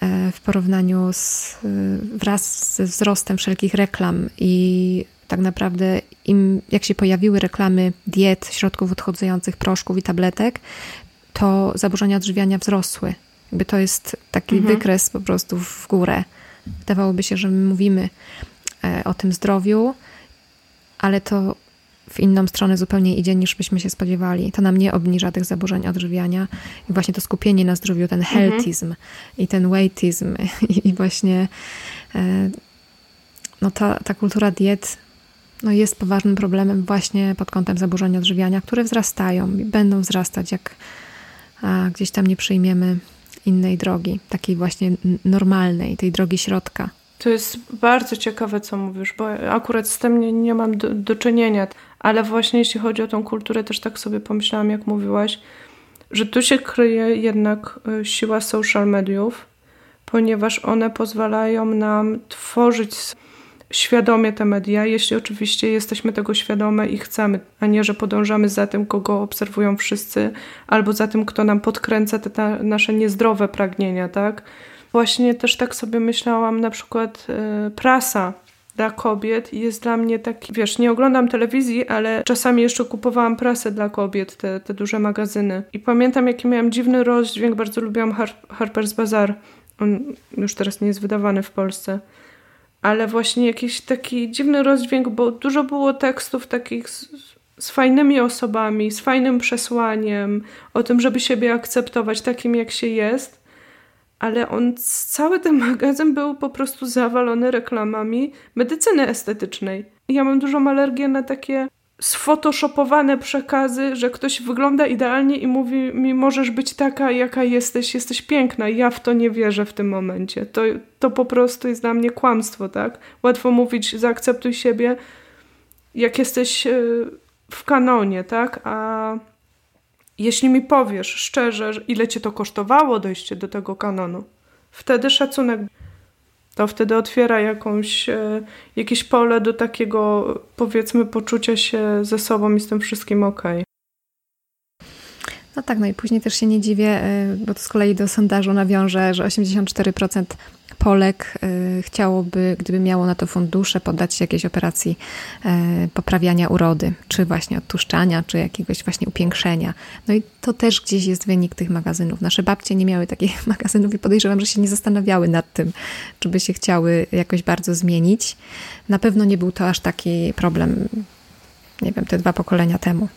e, w porównaniu z, wraz ze wzrostem wszelkich reklam i tak naprawdę im, jak się pojawiły reklamy diet, środków odchodzących, proszków i tabletek, to zaburzenia odżywiania wzrosły. Jakby to jest taki mhm. wykres po prostu w górę. Wydawałoby się, że my mówimy e, o tym zdrowiu, ale to w inną stronę zupełnie idzie niż byśmy się spodziewali. To nam nie obniża tych zaburzeń odżywiania i właśnie to skupienie na zdrowiu, ten mhm. healthizm mhm. i ten weightism i, i właśnie e, no ta, ta kultura diet no jest poważnym problemem właśnie pod kątem zaburzeń odżywiania, które wzrastają i będą wzrastać, jak gdzieś tam nie przyjmiemy innej drogi, takiej właśnie normalnej, tej drogi środka. To jest bardzo ciekawe, co mówisz, bo akurat z tym nie, nie mam do, do czynienia, ale właśnie jeśli chodzi o tą kulturę, też tak sobie pomyślałam, jak mówiłaś, że tu się kryje jednak e, siła social mediów, ponieważ one pozwalają nam tworzyć świadomie te media, jeśli oczywiście jesteśmy tego świadome i chcemy, a nie, że podążamy za tym, kogo obserwują wszyscy, albo za tym, kto nam podkręca te nasze niezdrowe pragnienia, tak? właśnie też tak sobie myślałam, na przykład y, prasa dla kobiet jest dla mnie taki, wiesz, nie oglądam telewizji, ale czasami jeszcze kupowałam prasę dla kobiet, te, te duże magazyny. I pamiętam, jaki miałam dziwny rozdźwięk, bardzo lubiłam Har Harper's Bazaar. On już teraz nie jest wydawany w Polsce. Ale właśnie jakiś taki dziwny rozdźwięk, bo dużo było tekstów takich z, z fajnymi osobami, z fajnym przesłaniem, o tym, żeby siebie akceptować takim, jak się jest ale on, cały ten magazyn był po prostu zawalony reklamami medycyny estetycznej. Ja mam dużą alergię na takie sfotoshopowane przekazy, że ktoś wygląda idealnie i mówi mi, możesz być taka, jaka jesteś, jesteś piękna. Ja w to nie wierzę w tym momencie. To, to po prostu jest dla mnie kłamstwo, tak? Łatwo mówić, zaakceptuj siebie, jak jesteś e, w kanonie, tak? A jeśli mi powiesz szczerze, ile cię to kosztowało dojście do tego kanonu, wtedy szacunek to wtedy otwiera jakąś, e, jakieś pole do takiego, powiedzmy, poczucia się ze sobą i z tym wszystkim ok. No tak, no i później też się nie dziwię, e, bo to z kolei do sondażu nawiążę, że 84% Polek y, chciałoby, gdyby miało na to fundusze, poddać się jakiejś operacji y, poprawiania urody, czy właśnie odtłuszczania, czy jakiegoś właśnie upiększenia. No i to też gdzieś jest wynik tych magazynów. Nasze babcie nie miały takich magazynów i podejrzewam, że się nie zastanawiały nad tym, czy by się chciały jakoś bardzo zmienić. Na pewno nie był to aż taki problem, nie wiem, te dwa pokolenia temu.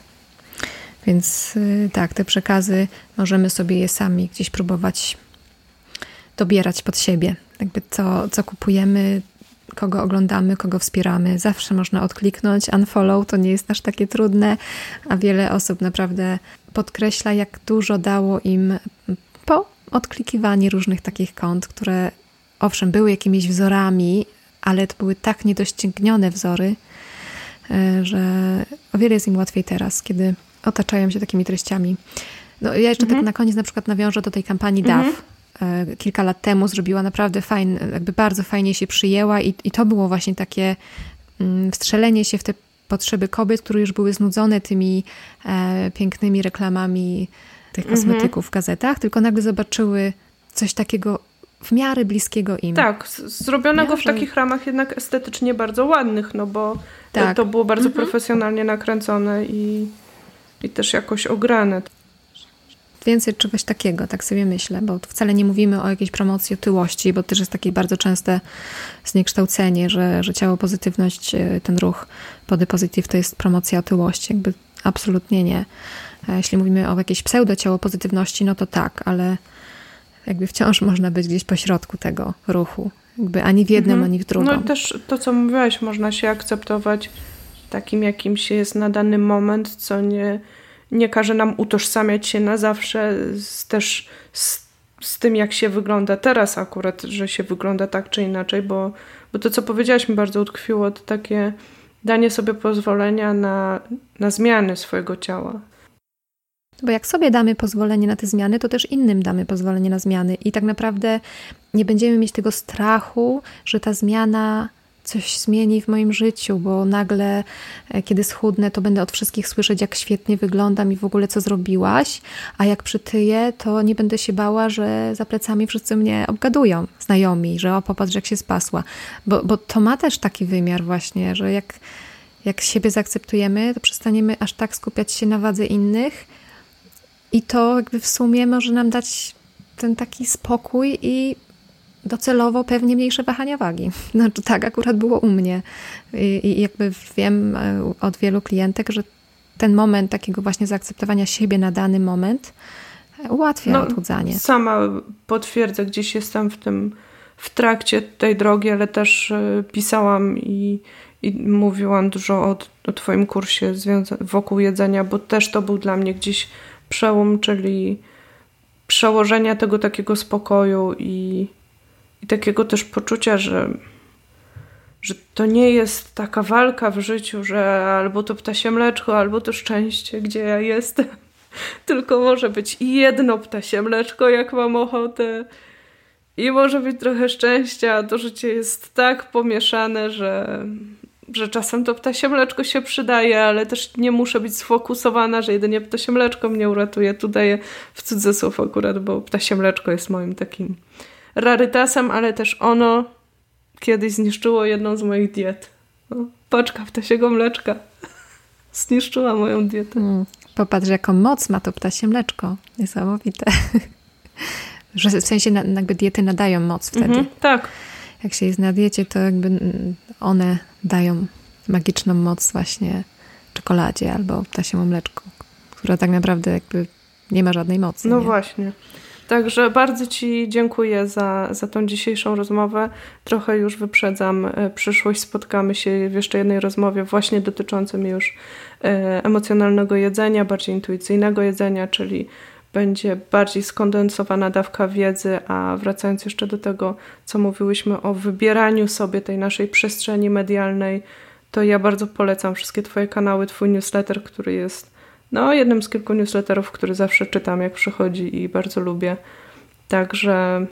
Więc y, tak, te przekazy możemy sobie je sami gdzieś próbować dobierać pod siebie. Jakby co, co kupujemy, kogo oglądamy, kogo wspieramy. Zawsze można odkliknąć. Unfollow to nie jest aż takie trudne, a wiele osób naprawdę podkreśla, jak dużo dało im po odklikiwaniu różnych takich kont, które owszem, były jakimiś wzorami, ale to były tak niedoścignione wzory, e, że o wiele jest im łatwiej teraz, kiedy otaczają się takimi treściami. No, ja jeszcze tak mhm. tak na koniec na przykład nawiążę do tej kampanii DAF, mhm. Kilka lat temu zrobiła naprawdę fajnie, jakby bardzo fajnie się przyjęła i, i to było właśnie takie mm, wstrzelenie się w te potrzeby kobiet, które już były znudzone tymi e, pięknymi reklamami tych mhm. kosmetyków w gazetach, tylko nagle zobaczyły coś takiego w miarę bliskiego im. Tak, zrobionego w takich ramach jednak estetycznie bardzo ładnych, no bo tak. to było bardzo mhm. profesjonalnie nakręcone i, i też jakoś ograne więcej czegoś takiego, tak sobie myślę, bo wcale nie mówimy o jakiejś promocji otyłości, bo też jest takie bardzo częste zniekształcenie, że, że ciało pozytywność, e, ten ruch body positive to jest promocja otyłości. Jakby absolutnie nie. Jeśli mówimy o jakiejś pseudo ciało pozytywności, no to tak, ale jakby wciąż można być gdzieś pośrodku tego ruchu. Jakby ani w jednym, mhm. ani w drugim. No i też to, co mówiłaś, można się akceptować takim, jakim się jest na dany moment, co nie nie każe nam utożsamiać się na zawsze z, też z, z tym, jak się wygląda teraz akurat, że się wygląda tak czy inaczej, bo, bo to, co powiedziałaś mi bardzo utkwiło, to takie danie sobie pozwolenia na, na zmiany swojego ciała. Bo jak sobie damy pozwolenie na te zmiany, to też innym damy pozwolenie na zmiany. I tak naprawdę nie będziemy mieć tego strachu, że ta zmiana coś zmieni w moim życiu, bo nagle, e, kiedy schudnę, to będę od wszystkich słyszeć, jak świetnie wyglądam i w ogóle co zrobiłaś, a jak przytyję, to nie będę się bała, że za plecami wszyscy mnie obgadują, znajomi, że o, popatrz, jak się spasła. Bo, bo to ma też taki wymiar właśnie, że jak, jak siebie zaakceptujemy, to przestaniemy aż tak skupiać się na wadze innych i to jakby w sumie może nam dać ten taki spokój i docelowo pewnie mniejsze wahania wagi. Znaczy, tak akurat było u mnie. I, I, jakby wiem e, od wielu klientek, że ten moment takiego właśnie zaakceptowania siebie na dany moment e, ułatwia no, odchudzanie. Sama potwierdzę, gdzieś jestem w tym, w trakcie tej drogi, ale też e, pisałam i, i mówiłam dużo o, o Twoim kursie wokół jedzenia, bo też to był dla mnie gdzieś przełom, czyli przełożenia tego takiego spokoju i i takiego też poczucia, że, że to nie jest taka walka w życiu, że albo to ptasie mleczko, albo to szczęście, gdzie ja jestem. Tylko może być i jedno ptasie mleczko, jak mam ochotę. I może być trochę szczęścia, a to życie jest tak pomieszane, że, że czasem to ptasie mleczko się przydaje, ale też nie muszę być sfokusowana, że jedynie ptasie mleczko mnie uratuje. Tu daję w cudzysłów akurat, bo ptasie mleczko jest moim takim rarytasem, ale też ono kiedyś zniszczyło jedną z moich diet. No, paczka ptasiego mleczka zniszczyła moją dietę. Mm, popatrz, jaką moc ma to ptasie mleczko. Niesamowite. Że w sensie jakby diety nadają moc wtedy. Mhm, tak. Jak się jest na diecie, to jakby one dają magiczną moc właśnie czekoladzie albo ptasiemu mleczku, która tak naprawdę jakby nie ma żadnej mocy. No nie? właśnie. Także bardzo Ci dziękuję za, za tą dzisiejszą rozmowę. Trochę już wyprzedzam e, przyszłość. Spotkamy się w jeszcze jednej rozmowie, właśnie dotyczącym już e, emocjonalnego jedzenia, bardziej intuicyjnego jedzenia, czyli będzie bardziej skondensowana dawka wiedzy, a wracając jeszcze do tego, co mówiłyśmy o wybieraniu sobie tej naszej przestrzeni medialnej, to ja bardzo polecam wszystkie Twoje kanały, Twój newsletter, który jest no, jednym z kilku newsletterów, który zawsze czytam, jak przychodzi i bardzo lubię. Także.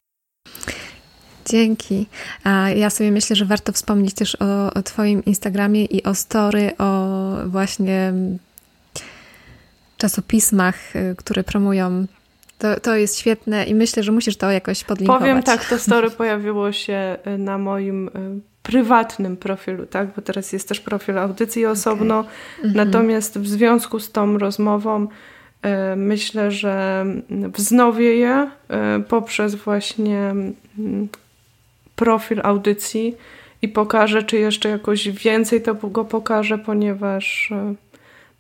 Dzięki. A ja sobie myślę, że warto wspomnieć też o, o Twoim Instagramie i o story, o właśnie czasopismach, y, które promują. To, to jest świetne i myślę, że musisz to jakoś podlinkować. Powiem tak, to story pojawiło się na moim y, prywatnym profilu, tak? Bo teraz jest też profil audycji osobno. Okay. Mhm. Natomiast w związku z tą rozmową myślę, że wznowię je poprzez właśnie profil audycji i pokażę, czy jeszcze jakoś więcej to go pokażę, ponieważ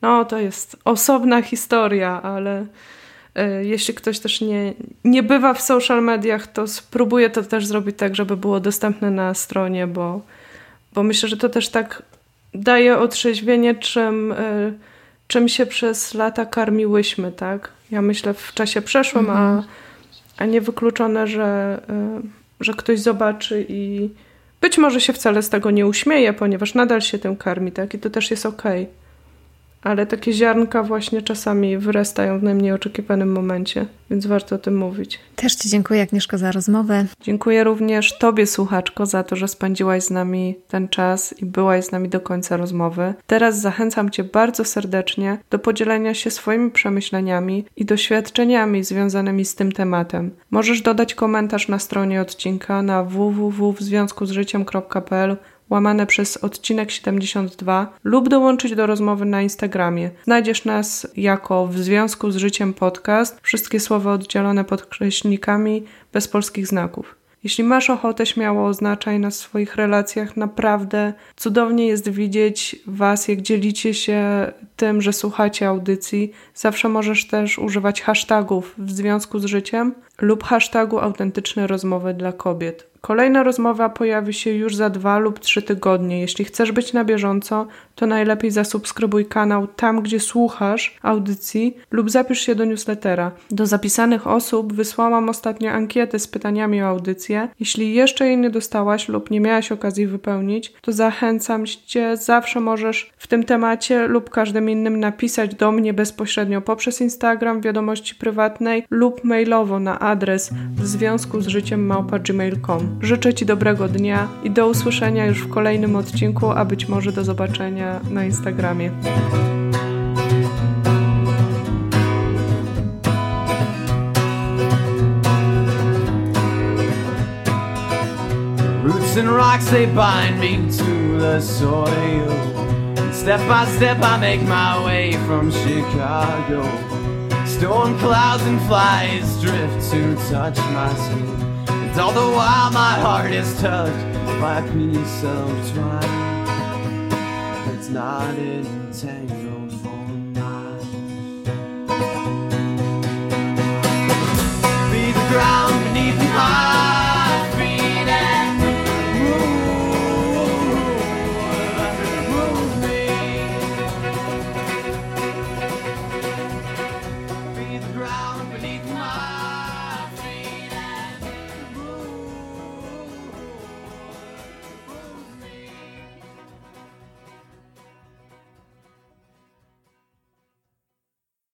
no to jest osobna historia, ale jeśli ktoś też nie, nie bywa w social mediach, to spróbuję to też zrobić tak, żeby było dostępne na stronie, bo, bo myślę, że to też tak daje otrzeźwienie, czym, y, czym się przez lata karmiłyśmy, tak? Ja myślę w czasie przeszłym, mhm. a, a nie wykluczone, że, y, że ktoś zobaczy i być może się wcale z tego nie uśmieje, ponieważ nadal się tym karmi, tak? I to też jest okej. Okay ale takie ziarnka właśnie czasami wyrastają w najmniej oczekiwanym momencie, więc warto o tym mówić. Też Ci dziękuję, Agnieszko, za rozmowę. Dziękuję również Tobie, słuchaczko, za to, że spędziłaś z nami ten czas i byłaś z nami do końca rozmowy. Teraz zachęcam Cię bardzo serdecznie do podzielenia się swoimi przemyśleniami i doświadczeniami związanymi z tym tematem. Możesz dodać komentarz na stronie odcinka na www.wzwiązkuzżyciem.pl łamane przez odcinek 72 lub dołączyć do rozmowy na Instagramie. Znajdziesz nas jako w związku z życiem podcast, wszystkie słowa oddzielone podkreślnikami bez polskich znaków. Jeśli masz ochotę, śmiało oznaczaj nas w swoich relacjach. Naprawdę cudownie jest widzieć Was, jak dzielicie się tym, że słuchacie audycji. Zawsze możesz też używać hashtagów w związku z życiem lub hashtagu autentyczne rozmowy dla kobiet. Kolejna rozmowa pojawi się już za dwa lub trzy tygodnie. Jeśli chcesz być na bieżąco, to najlepiej zasubskrybuj kanał tam, gdzie słuchasz audycji lub zapisz się do newslettera. Do zapisanych osób wysłałam ostatnio ankietę z pytaniami o audycję. Jeśli jeszcze jej nie dostałaś lub nie miałaś okazji wypełnić, to zachęcam Cię, zawsze możesz w tym temacie lub każdym innym napisać do mnie bezpośrednio poprzez Instagram, wiadomości prywatnej lub mailowo na adres w związku z życiem Życzę Ci dobrego dnia i do usłyszenia już w kolejnym odcinku, a być może do zobaczenia na Instagramie. Roots and rocks they bind me to the soil. Step by step I make my way from Chicago. Storm clouds and flies drift to touch my skin. And all the while my heart is touched by a piece of twine that's not entangled for mine. Be the ground beneath my